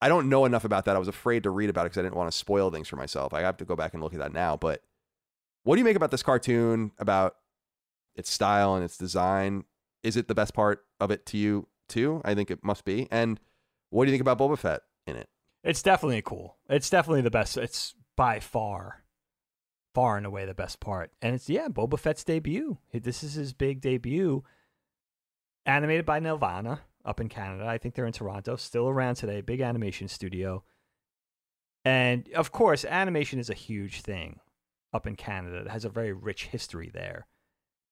I don't know enough about that. I was afraid to read about it because I didn't want to spoil things for myself. I have to go back and look at that now. But what do you make about this cartoon, about its style and its design? Is it the best part of it to you too? I think it must be. And what do you think about Boba Fett in it? It's definitely cool. It's definitely the best. It's by far, far and away the best part. And it's yeah, Boba Fett's debut. This is his big debut. Animated by Nelvana up in Canada. I think they're in Toronto, still around today. Big animation studio. And of course, animation is a huge thing up in Canada. It has a very rich history there.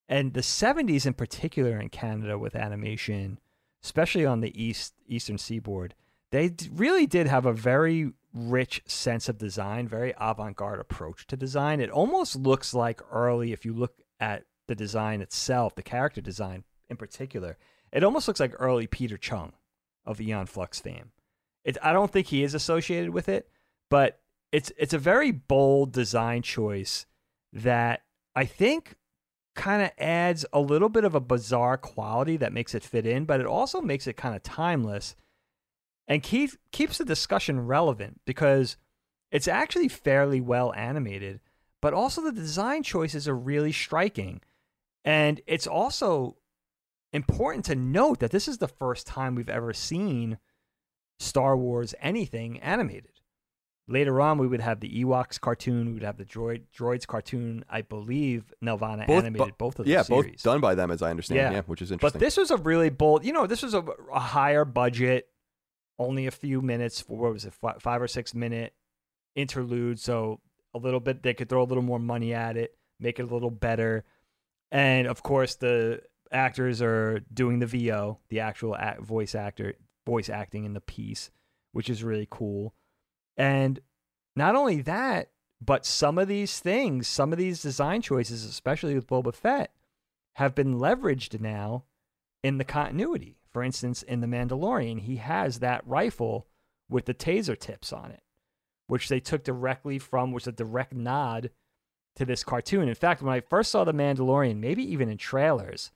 And the 70s in particular in Canada with animation, especially on the east eastern seaboard, they d- really did have a very rich sense of design, very avant-garde approach to design. It almost looks like early if you look at the design itself, the character design in particular, it almost looks like early Peter Chung of Aeon Flux fame. It, I don't think he is associated with it, but it's it's a very bold design choice that I think kind of adds a little bit of a bizarre quality that makes it fit in, but it also makes it kind of timeless and keep, keeps the discussion relevant because it's actually fairly well animated, but also the design choices are really striking. And it's also important to note that this is the first time we've ever seen Star Wars anything animated. Later on, we would have the Ewoks cartoon. We would have the droid droids cartoon. I believe Nelvana Both- animated bo- both of those yeah, series. both done by them, as I understand. Yeah. Yeah, which is interesting. But this was a really bold. You know, this was a, a higher budget, only a few minutes. For, what was it, fi- five or six minute interlude? So a little bit. They could throw a little more money at it, make it a little better. And of course, the actors are doing the VO, the actual act, voice actor, voice acting in the piece, which is really cool. And not only that, but some of these things, some of these design choices, especially with Boba Fett, have been leveraged now in the continuity. For instance, in The Mandalorian, he has that rifle with the taser tips on it, which they took directly from, which is a direct nod to this cartoon. In fact, when I first saw The Mandalorian, maybe even in trailers,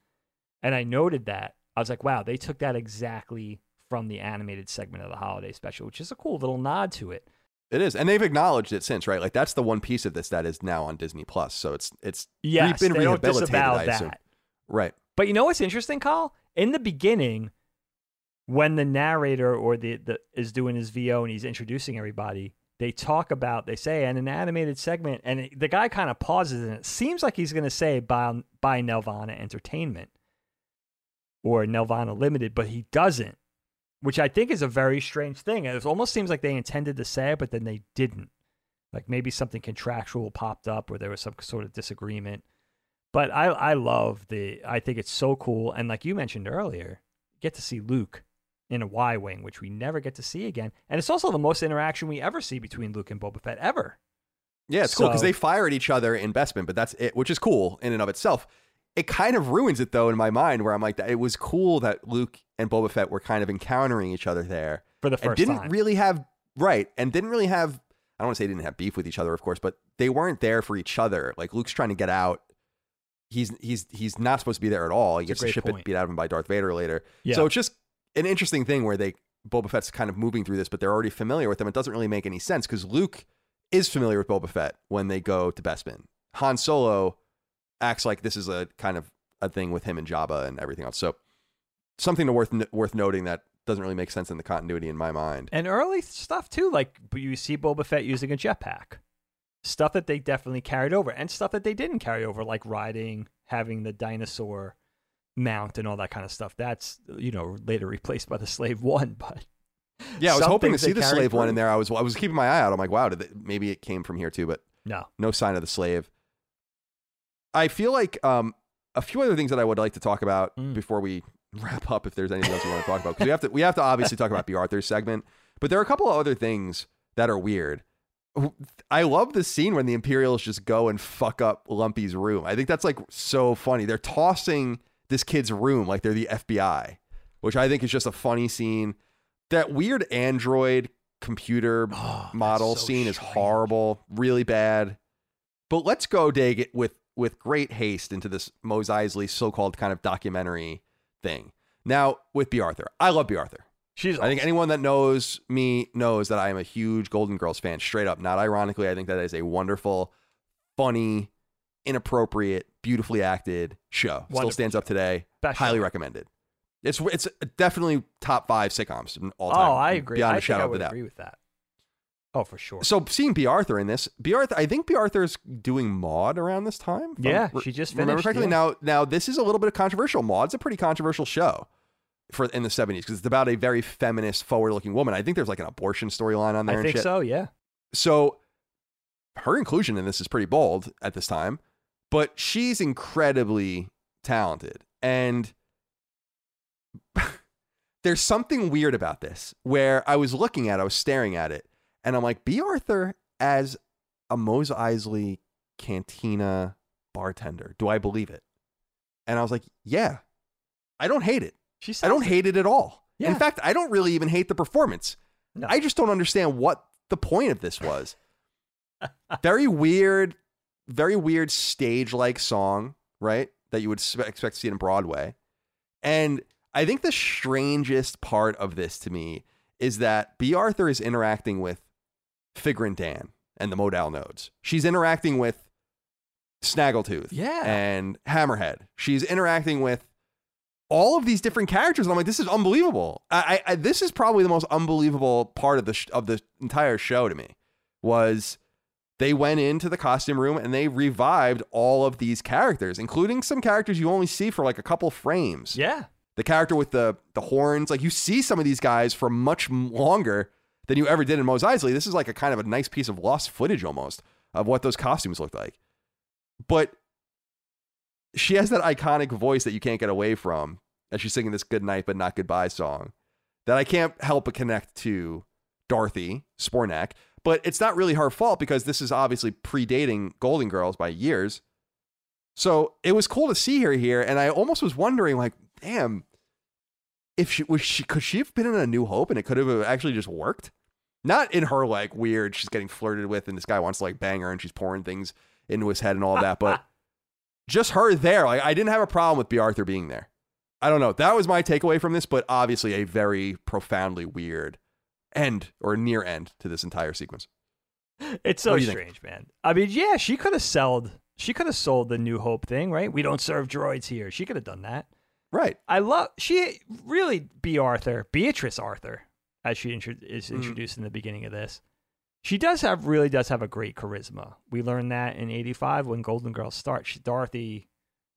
and I noted that, I was like, wow, they took that exactly from the animated segment of the holiday special, which is a cool little nod to it. it is, and they've acknowledged it since, right? Like that's the one piece of this that is now on Disney Plus. So it's it's Yes, been they don't rehabilitated, disavow I assume. that. right. But you know what's interesting, Carl? In the beginning, when the narrator or the, the is doing his VO and he's introducing everybody, they talk about they say in an animated segment, and it- the guy kind of pauses, and it seems like he's going to say by by Nelvana Entertainment or Nelvana Limited, but he doesn't, which I think is a very strange thing. It almost seems like they intended to say it, but then they didn't. Like maybe something contractual popped up, or there was some sort of disagreement. But I I love the I think it's so cool and like you mentioned earlier, get to see Luke in a Y wing, which we never get to see again. And it's also the most interaction we ever see between Luke and Boba Fett ever. Yeah, it's cool because they fire at each other in Bespin, but that's it, which is cool in and of itself. It kind of ruins it though in my mind, where I'm like, that it was cool that Luke and Boba Fett were kind of encountering each other there, For the and first didn't time. really have right, and didn't really have. I don't want to say didn't have beef with each other, of course, but they weren't there for each other. Like Luke's trying to get out. He's he's he's not supposed to be there at all. He gets the ship point. beat out of him by Darth Vader later. Yeah. So it's just an interesting thing where they Boba Fett's kind of moving through this, but they're already familiar with them. It doesn't really make any sense because Luke is familiar with Boba Fett when they go to Bespin. Han Solo acts like this is a kind of a thing with him and Jabba and everything else. So something to worth worth noting that doesn't really make sense in the continuity in my mind. And early stuff too, like you see Boba Fett using a jetpack. Stuff that they definitely carried over, and stuff that they didn't carry over, like riding, having the dinosaur mount, and all that kind of stuff. That's you know later replaced by the Slave One, but Yeah, I was hoping to see the slave one in there. I was I was keeping my eye out. I'm like, wow, did they, maybe it came from here too, but No, no sign of the slave. I feel like um, a few other things that I would like to talk about Mm. before we wrap up, if there's anything else we want to talk about, because we have to we have to obviously talk about Bea Arthur's segment, but there are a couple of other things that are weird. I love the scene when the Imperials just go and fuck up Lumpy's room. I think that's like so funny. They're tossing this kid's room like they're the FBI, which I think is just a funny scene. That weird android computer Oh, model so scene is horrible, really bad. But let's go dig it with with great haste into this Mos Eisley so-called kind of documentary thing. Now with Bea Arthur, I love Bea Arthur. she's. I think anyone that knows me knows that I am a huge Golden Girls fan, straight up. Not ironically, I think that is a wonderful, funny, inappropriate, beautifully acted show. Still stands up today. Best Highly show. recommended. It's it's definitely top five sitcoms in all Oh. I agree. Beyond I a shadow I would agree with that. Oh, for sure. So seeing Bea Arthur in this, Bea Arthur, I think Bea Arthur's doing Maude around this time. if I'm Yeah, she just remember finished, correctly. yeah. Now, now this is a little bit of controversial. Maude's a pretty controversial show for in the seventies because it's about a very feminist, forward-looking woman. I think there's like an abortion storyline on there. I think shit. so. Yeah. So her inclusion in this is pretty bold at this time, but she's incredibly talented. And there's something weird about this where I was looking at, it, I was staring at it, and I'm like, Bea Arthur as a Mos Eisley cantina bartender. Do I believe it? And I was like, yeah. I don't hate it. She. I don't it. hate it at all. Yeah. In fact, I don't really even hate the performance. No. I just don't understand what the point of this was. very weird, very weird stage like song, right? That you would expect to see in Broadway. And I think the strangest part of this to me is that Bea Arthur is interacting with Figrin D'an and the modal nodes. She's interacting with Snaggletooth Yeah. and Hammerhead. She's interacting with all of these different characters, and I'm like, this is unbelievable. I, I, I this is probably the most unbelievable part of the sh- of the entire show to me. was they went into the costume room and they revived all of these characters, including some characters you only see for like a couple frames. Yeah. The character with the the horns, like you see some of these guys for much longer than you ever did in Mos Eisley. This is like a kind of a nice piece of lost footage almost of what those costumes looked like. But she has that iconic voice that you can't get away from as she's singing this good night but not goodbye song that I can't help but connect to Dorothy Zbornak. But it's not really her fault because this is obviously predating Golden Girls by years. So it was cool to see her here, and I almost was wondering, like, damn, if she was she could she have been in a New Hope and it could have actually just worked? Not in her like weird, she's getting flirted with, and this guy wants to like bang her, and she's pouring things into his head and all that, but just her there. Like I didn't have a problem with Bea Arthur being there. I don't know. That was my takeaway from this, but obviously a very profoundly weird end or near end to this entire sequence. It's so you think? strange, man. I mean, yeah, she could have sold she could have sold the New Hope thing, right? We don't serve droids here. She could have done that. Right. I love she really Bea Arthur, Beatrice Arthur, as she intro- is Mm. introduced in the beginning of this. She does have really does have a great charisma. We learned that in '85 when Golden Girls start. She, Dorothy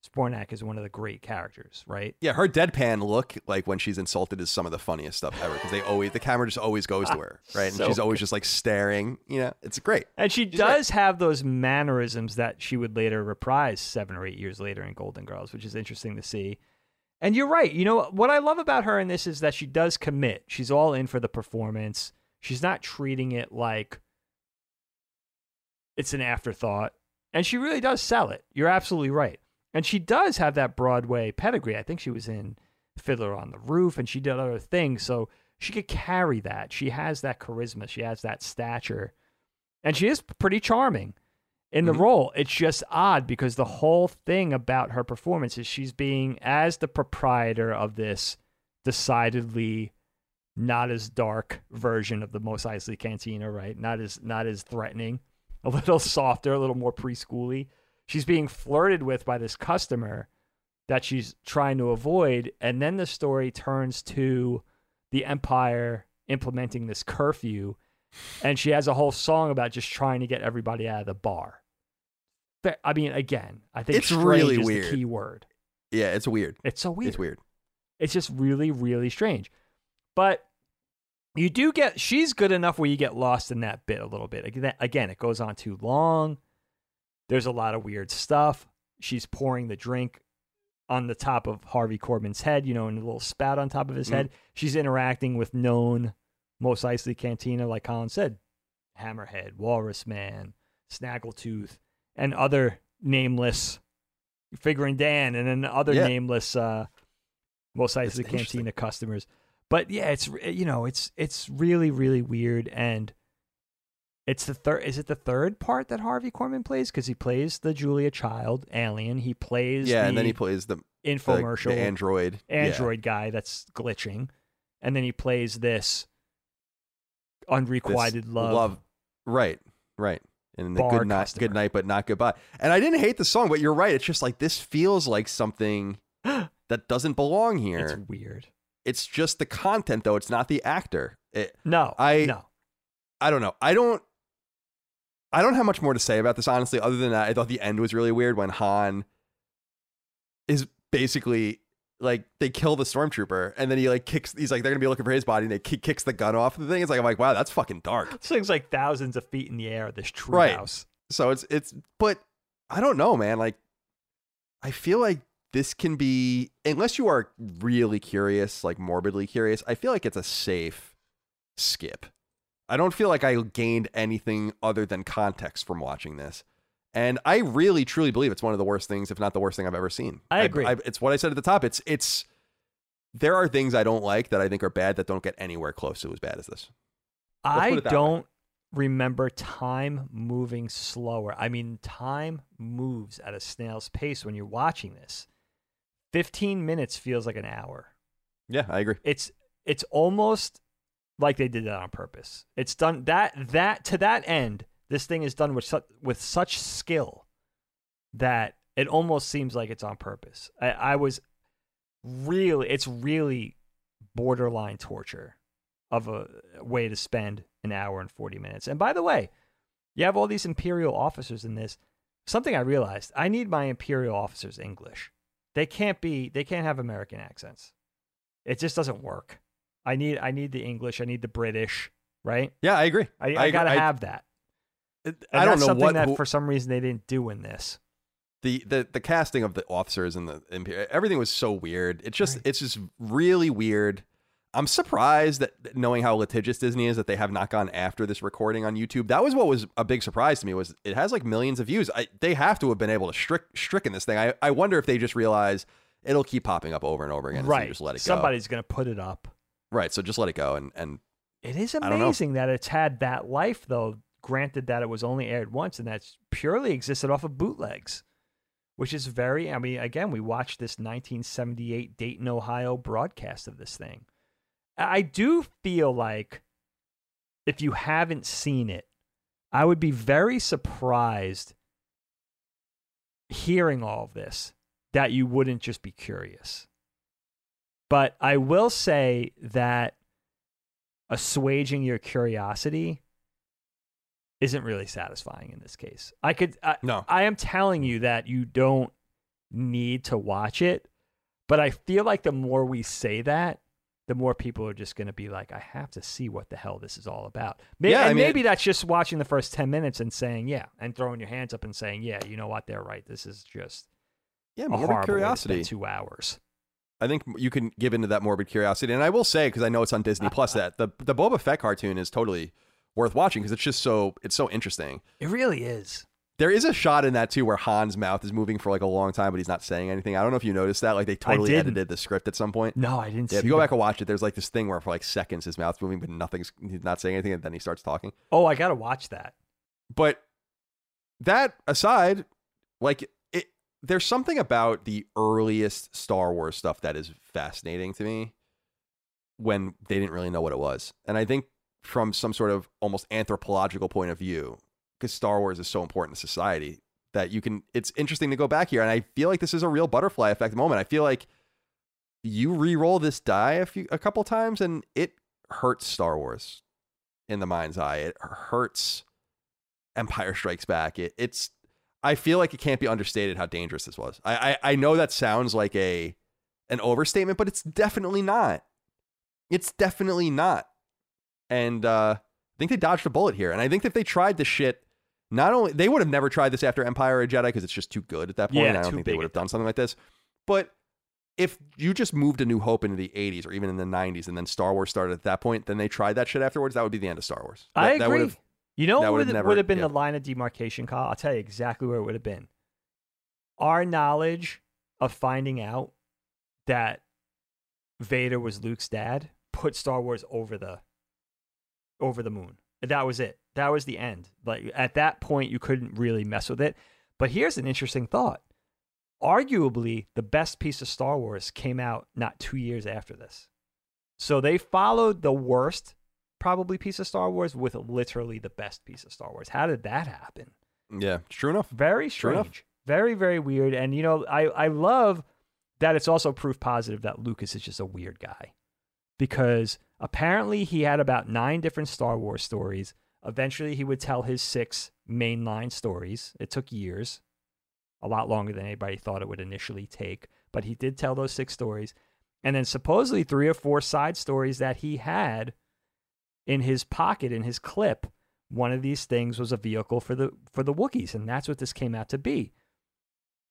Zbornak is one of the great characters, right? Yeah, her deadpan look, like when she's insulted, is some of the funniest stuff ever because they always the camera just always goes to her, right? And So she's always just like staring. You know, it's great. And she She's does have those mannerisms that she would later reprise seven or eight years later in Golden Girls, which is interesting to see. And you're right. You know what I love about her in this is that she does commit. She's all in for the performance. She's not treating it like it's an afterthought. And she really does sell it. You're absolutely right. And she does have that Broadway pedigree. I think she was in Fiddler on the Roof and she did other things. So she could carry that. She has that charisma. She has that stature. And she is pretty charming in the Mhm. role. It's just odd because the whole thing about her performance is she's being, as the proprietor of this decidedly not as dark version of the Mos Eisley Cantina, right? Not as not as threatening, a little softer, a little more preschooly. She's being flirted with by this customer that she's trying to avoid, and then the story turns to the Empire implementing this curfew, and she has a whole song about just trying to get everybody out of the bar. I mean, again, I think It's really weird. key word. Yeah, it's weird. It's so weird. It's weird. It's just really, really strange. But you do get, she's good enough where you get lost in that bit a little bit. Again, again, it goes on too long. There's a lot of weird stuff. She's pouring the drink on the top of Harvey Korman's head, you know, in a little spout on top of his Mm. head. She's interacting with known, Mos Eisley Cantina, like Colin said, Hammerhead, Walrus Man, Snaggletooth, and other nameless, Figrin D'an, and then other Yeah. nameless uh, Mos It's Eisley interesting. Cantina customers. But yeah, it's you know, it's it's really really weird, and it's the third. Is it the third part that Harvey Korman plays? Because he plays the Julia Child alien. He plays Yeah, the and then he plays the the, infomercial the android. Yeah. android guy that's glitching, and then he plays this unrequited This love. Right, right. And the good night, good night, but not goodbye. And I didn't hate the song, but you're right. It's just like this feels like something that doesn't belong here. It's weird. It's, just the content, though. It's not the actor. It, No, I- no. I don't know. I don't. I don't have much more to say about this, honestly. Other than that, I thought the end was really weird when Han is basically like they kill the stormtrooper, and then he like kicks. He's like they're gonna be looking for his body, and they kick, kicks the gun off the thing. It's like I'm like, wow, that's fucking dark. This thing's like thousands of feet in the air. This tree Right. house. So it's it's but I don't know, man. Like I feel like this can be unless you are really curious, like morbidly curious, I feel like it's a safe skip. I don't feel like I gained anything other than context from watching this. And I really truly believe it's one of the worst things, if not the worst thing I've ever seen. I agree. it's what I said at the top. It's it's there are things I don't like that I think are bad that don't get anywhere close to as bad as this. I that way. don't remember time moving slower. I mean, time moves at a snail's pace when you're watching this. 15 minutes feels like an hour. Yeah, I agree. It's it's almost like they did that on purpose. It's done that that to that end. This thing is done with such with such skill that it almost seems like it's on purpose. I, I was really, it's really borderline torture of a way to spend an hour and 40 minutes. And by the way, You have all these imperial officers in this. Something I realized, I need my imperial officers English. They can't be they can't have American accents. It just doesn't work. I need I need the English, I need the British, right? Yeah, I agree. I, I, agree. gotta have that. I, And I don't know something what that who- for some reason they didn't do in this. the, the the casting of the officers and the Imper- everything was so weird. It's just it's just really weird. I'm surprised that knowing how litigious Disney is that they have not gone after this recording on YouTube. That was what was a big surprise to me was it has like millions of views. I, they have to have been able to strick stricken this thing. I, I wonder if they just realize it'll keep popping up over and over again. so right. just let it go. Somebody's gonna put it up. Right. So just let it go and and It is amazing that it's had that life, though. Granted that it was only aired once, and that's purely existed off of bootlegs, which is very. I mean, again, we watched this 1978 Dayton, Ohio broadcast of this thing. I do feel like if you haven't seen it, I would be very surprised hearing all of this that you wouldn't just be curious. But I will say that assuaging your curiosity isn't really satisfying in this case. I could I, No. I am telling you that you don't need to watch it, but I feel like the more we say that, the more people are just going to be like, I have to see what the hell this is all about. Maybe, Yeah, I mean, maybe that's just watching the first 10 minutes and saying, yeah, and throwing your hands up and saying, yeah, you know what? They're right. This is just yeah, a morbid way to spend curiosity. two hours. I think you can give into that morbid curiosity, and I will say because I know it's on Disney Plus that the the Boba Fett cartoon is totally worth watching because it's just so it's so interesting. It really is. There is a shot in that too where Han's mouth is moving for like a long time, but he's not saying anything. I don't know if you noticed that. Like they totally edited the script at some point. No, I didn't Yeah, if you go that. back and watch it, there's like this thing where for like seconds his mouth's moving, but nothing's he's not saying anything, and then he starts talking. Oh, I got to watch that. But that aside, like it, there's something about the earliest Star Wars stuff that is fascinating to me when they didn't really know what it was. And I think from some sort of almost anthropological point of view, because Star Wars is so important to society, that you can it's interesting to go back here. And I feel like this is a real butterfly effect moment. I feel like you re-roll this die a few a couple times and it hurts Star Wars in the mind's eye. It hurts Empire Strikes Back. It, it's I feel like it can't be understated how dangerous this was. I, I I know that sounds like a an overstatement, but it's definitely not. It's definitely not. And uh, I think they dodged a bullet here. And I think that if they tried this shit, not only they would have never tried this after Empire or Jedi because it's just too good at that point. Yeah, I don't think they would have done something like this. But if you just moved A New Hope into the 80s or even in the 90s and then Star Wars started at that point, then they tried that shit afterwards, that would be the end of Star Wars. I That- that would agree. have- you know what would've would have been yeah. the line of demarcation, Kyle? I'll tell you exactly where it would have been. Our knowledge of finding out that Vader was Luke's dad put Star Wars over the over the moon. That was it. That was the end. Like at that point you couldn't really mess with it. But here's an interesting thought. Arguably, the best piece of Star Wars came out not 2 years after this. So they followed the worst probably piece of Star Wars with literally the best piece of Star Wars. How did that happen? yeah, true enough. Very Sure enough. strange. Very, very weird. And you know, I, I love that it's also proof positive that Lucas is just a weird guy. Because apparently he had about nine different Star Wars stories. Eventually he would tell his six mainline stories. It took years. A lot longer than anybody thought it would initially take. But he did tell those six stories. And then supposedly three or four side stories that he had in his pocket, in his clip, one of these things was a vehicle for the for the Wookiees, and that's what this came out to be.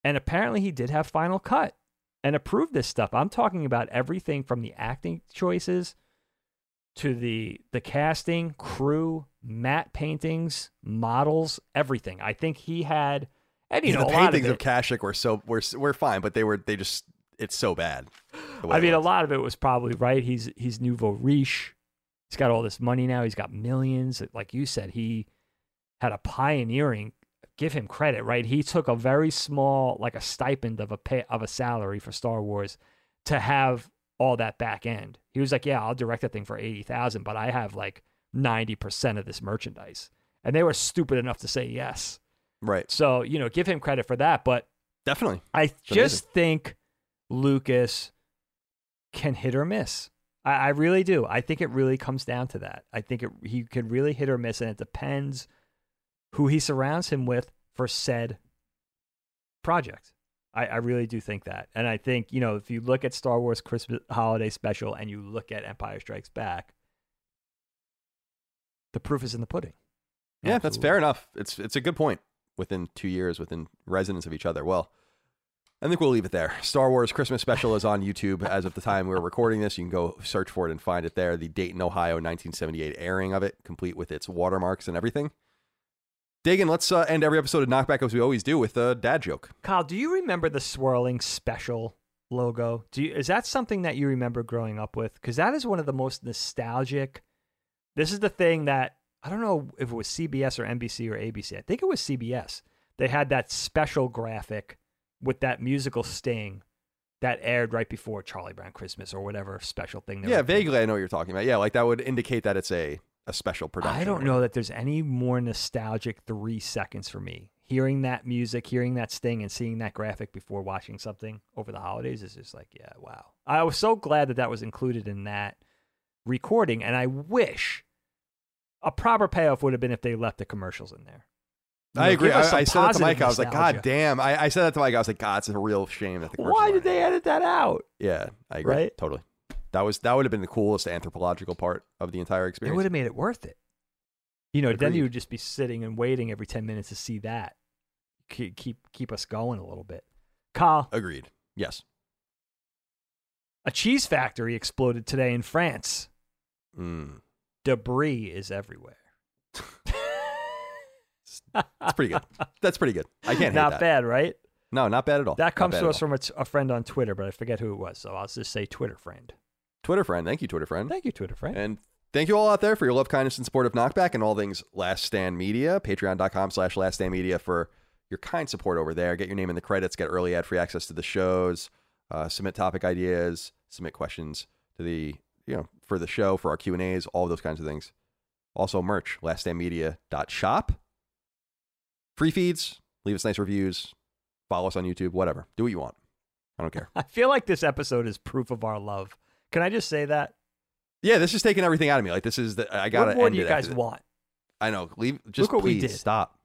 And apparently he did have final cut and approved this stuff. I'm talking about everything from the acting choices to the the casting, crew, matte paintings, models, everything. I think he had and you know the a lot of paintings it, of, Kashyyyk were so were were fine, but they were they just it's so bad. I mean, a lot of it was probably right. He's he's nouveau riche. He's got all this money now. He's got millions. Like you said, he had a pioneering. Give him credit, right? He took a very small, like a stipend of a pay of a salary for Star Wars, to have all that back end. He was like, "Yeah, I'll direct that thing for eighty thousand, but I have like ninety percent of this merchandise." And they were stupid enough to say yes. right, So you know, give him credit for that. But definitely. I just think Lucas can hit or miss. I, I really do. I think it really comes down to that. I think it, he could really hit or miss, and it depends who he surrounds him with for said project. I, I really do think that. And I think, you know, if you look at Star Wars Christmas holiday special and you look at Empire Strikes Back, the proof is in the pudding. Yeah, that's fair enough. It's it's a good point. Within two years, within resonance of each other. Well, I think we'll leave it there. Star Wars Christmas Special is on YouTube as of the time we're recording this. You can go search for it and find it there. The Dayton, Ohio, 1978 airing of it, complete with its watermarks and everything. Dagan, let's uh, end every episode of Knockback as we always do with a dad joke. Kyle, do you remember the swirling special logo? Do you, is that something that you remember growing up with? Because that is one of the most nostalgic. This is the thing that I don't know if it was CBS or NBC or ABC. I think it was CBS. They had that special graphic with that musical sting that aired right before Charlie Brown Christmas or whatever special thing. they Yeah, vaguely I know what you're talking about. Yeah, like that would indicate that it's a, a special production. I don't know that there's any more nostalgic three seconds for me. Hearing that music, hearing that sting, and seeing that graphic before watching something over the holidays is just like, yeah, wow. I was so glad that that was included in that recording, and I wish a proper payoff would have been if they left the commercials in there. You I know, agree. give us some I, I said that to Mike. I was like. God damn. I, I said that to Mike. I was like, God, it's a real shame that the commercials Why did they edit that out? Yeah, I agree. Right? Totally. That was that would have been the coolest anthropological part of the entire experience. It would have made it worth it. You know, then you would just be sitting and waiting every 10 minutes to see that. Keep, keep, keep us going a little bit. Kyle, Agreed. Yes. A cheese factory exploded today in France. Mm. Debris is everywhere. That's pretty good. That's pretty good. I can't hate Not bad, right? No, not bad at all. That comes to us all. from a, t- a friend on Twitter, but I forget who it was. So I'll just say Twitter friend. Twitter friend. Thank you, Twitter friend. Thank you, Twitter friend. And thank you all out there for your love, kindness, and support of Knockback and all things Last Stand Media. Patreon.com slash Last Stand Media for your kind support over there. Get your name in the credits, get early ad free access to the shows, uh, submit topic ideas, submit questions to the, you know, for the show, for our Q&As, all those kinds of things. Also merch, laststandmedia.shop. Free feeds, leave us nice reviews, follow us on YouTube, whatever. Do what you want. I don't care. I feel like this episode is proof of our love. Can I just say that? Yeah, this is taking everything out of me. Like this is the I gotta what more end do you it guys want? I know. Leave. Just Look what we please did. stop.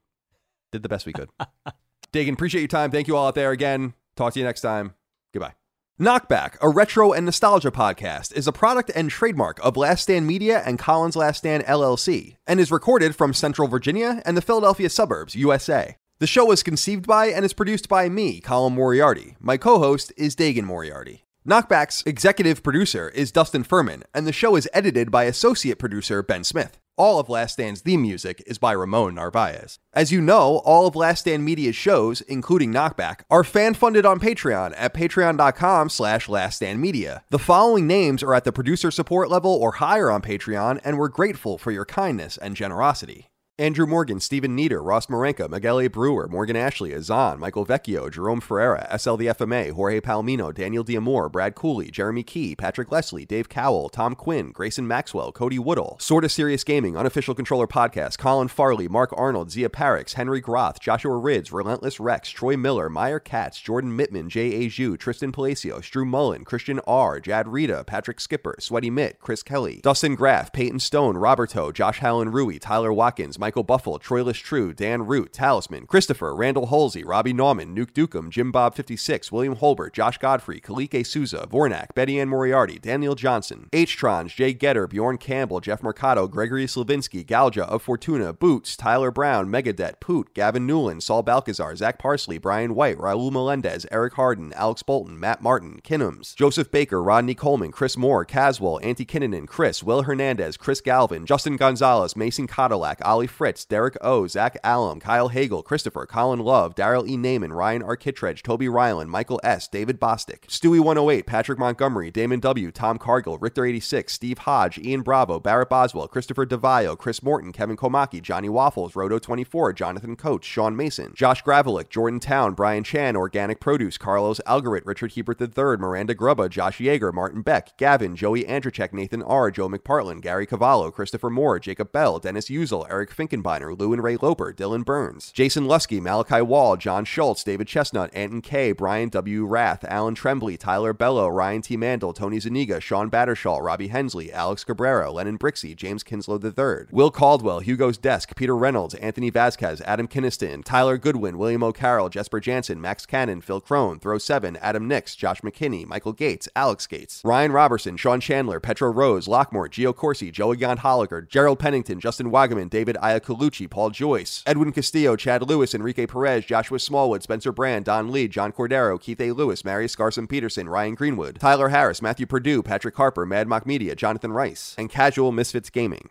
Did the best we could. Dagan, appreciate your time. Thank you all out there again. Talk to you next time. Goodbye. Knockback, a retro and nostalgia podcast, is a product and trademark of Last Stand Media and Collins Last Stand LLC, and is recorded from Central Virginia and the Philadelphia suburbs, USA. The show was conceived by and is produced by me, Colin Moriarty. My co-host is Dagan Moriarty. Knockback's executive producer is Dustin Furman, and the show is edited by associate producer Ben Smith. All of Last Stand's theme music is by Ramon Narvaez. As you know, all of Last Stand Media's shows, including Knockback, are fan-funded on Patreon at patreon.com slash laststandmedia. The following names are at the producer support level or higher on Patreon, and we're grateful for your kindness and generosity. Andrew Morgan, Stephen Nieder, Ross Marenka, Miguel A. Brewer, Morgan Ashley, Azan, Michael Vecchio, Jerome Ferreira, SL the Jorge Palomino, Daniel Diamore, Brad Cooley, Jeremy Key, Patrick Leslie, Dave Cowell, Tom Quinn, Grayson Maxwell, Cody Woodall, Sorta Serious Gaming, Unofficial Controller Podcast, Colin Farley, Mark Arnold, Zia Parix, Henry Groth, Joshua Rids, Relentless Rex, Troy Miller, Meyer Katz, Jordan Mittman, Jay A. Zhu, Tristan Palacios, Drew Mullen, Christian R., Jad Rita, Patrick Skipper, Sweaty Mitt, Chris Kelly, Dustin Graff, Peyton Stone, Roberto, Josh Hallen Rui, Tyler Watkins, Michael Buffle, Troy True, Dan Root, Talisman, Christopher, Randall Halsey, Robbie Nauman, Nuke Dukem, Jim Bob 56, William Holbert, Josh Godfrey, Kalike Souza, Vornak, Betty Ann Moriarty, Daniel Johnson, H-Trons, Jay Getter, Bjorn Campbell, Jeff Mercado, Gregory Slavinsky, Galja of Fortuna, Boots, Tyler Brown, Megadet, Poot, Gavin Newland, Saul Balcazar, Zach Parsley, Brian White, Raul Melendez, Eric Harden, Alex Bolton, Matt Martin, Kinnums, Joseph Baker, Rodney Coleman, Chris Moore, Caswell, Antti Kinnanen, Chris, Will Hernandez, Chris Galvin, Justin Gonzalez, Mason Cadillac, Ollie Fritz, Derek O, Zach Allum, Kyle Hagel, Christopher, Colin Love, Daryl E. Naiman, Ryan Arkittredge, Toby Ryland, Michael S., David Bostic, Stewie 108, Patrick Montgomery, Damon W., Tom Cargill, Richter 86, Steve Hodge, Ian Bravo, Barrett Boswell, Christopher DeVio, Chris Morton, Kevin Komaki, Johnny Waffles, Roto 24, Jonathan Coates, Sean Mason, Josh Gravelick, Jordan Town, Brian Chan, Organic Produce, Carlos Algarit, Richard Hebert III, Miranda Grubba, Josh Yeager, Martin Beck, Gavin, Joey Andrzejczyk, Nathan R., Joe McPartland, Gary Cavallo, Christopher Moore, Jacob Bell, Dennis Usel, Eric Finkenbeiner, Lou and Ray Loper, Dylan Burns, Jason Lusky, Malachi Wall, John Schultz, David Chestnut, Anton K, Brian W. Rath, Alan Tremblay, Tyler Bello, Ryan T. Mandel, Tony Zuniga, Sean Battershall, Robbie Hensley, Alex Cabrera, Lennon Brixey, James Kinslow III, Will Caldwell, Hugo's Desk, Peter Reynolds, Anthony Vasquez, Adam Kinniston, Tyler Goodwin, William O'Carroll, Jesper Jansen, Max Cannon, Phil Crone, Throw 7, Adam Nix, Josh McKinney, Michael Gates, Alex Gates, Ryan Robertson, Sean Chandler, Petro Rose, Lockmore, Gio Corsi, Joey Gant Holliger, Gerald Pennington, Justin Wagaman, David Iacolucci, Paul Joyce, Edwin Castillo, Chad Lewis, Enrique Perez, Joshua Smallwood, Spencer Brand, Don Lee, John Cordero, Keith A. Lewis, Marius Garson Peterson, Ryan Greenwood, Tyler Harris, Matthew Purdue, Patrick Harper, Mad Mock Media, Jonathan Rice, and Casual Misfits Gaming.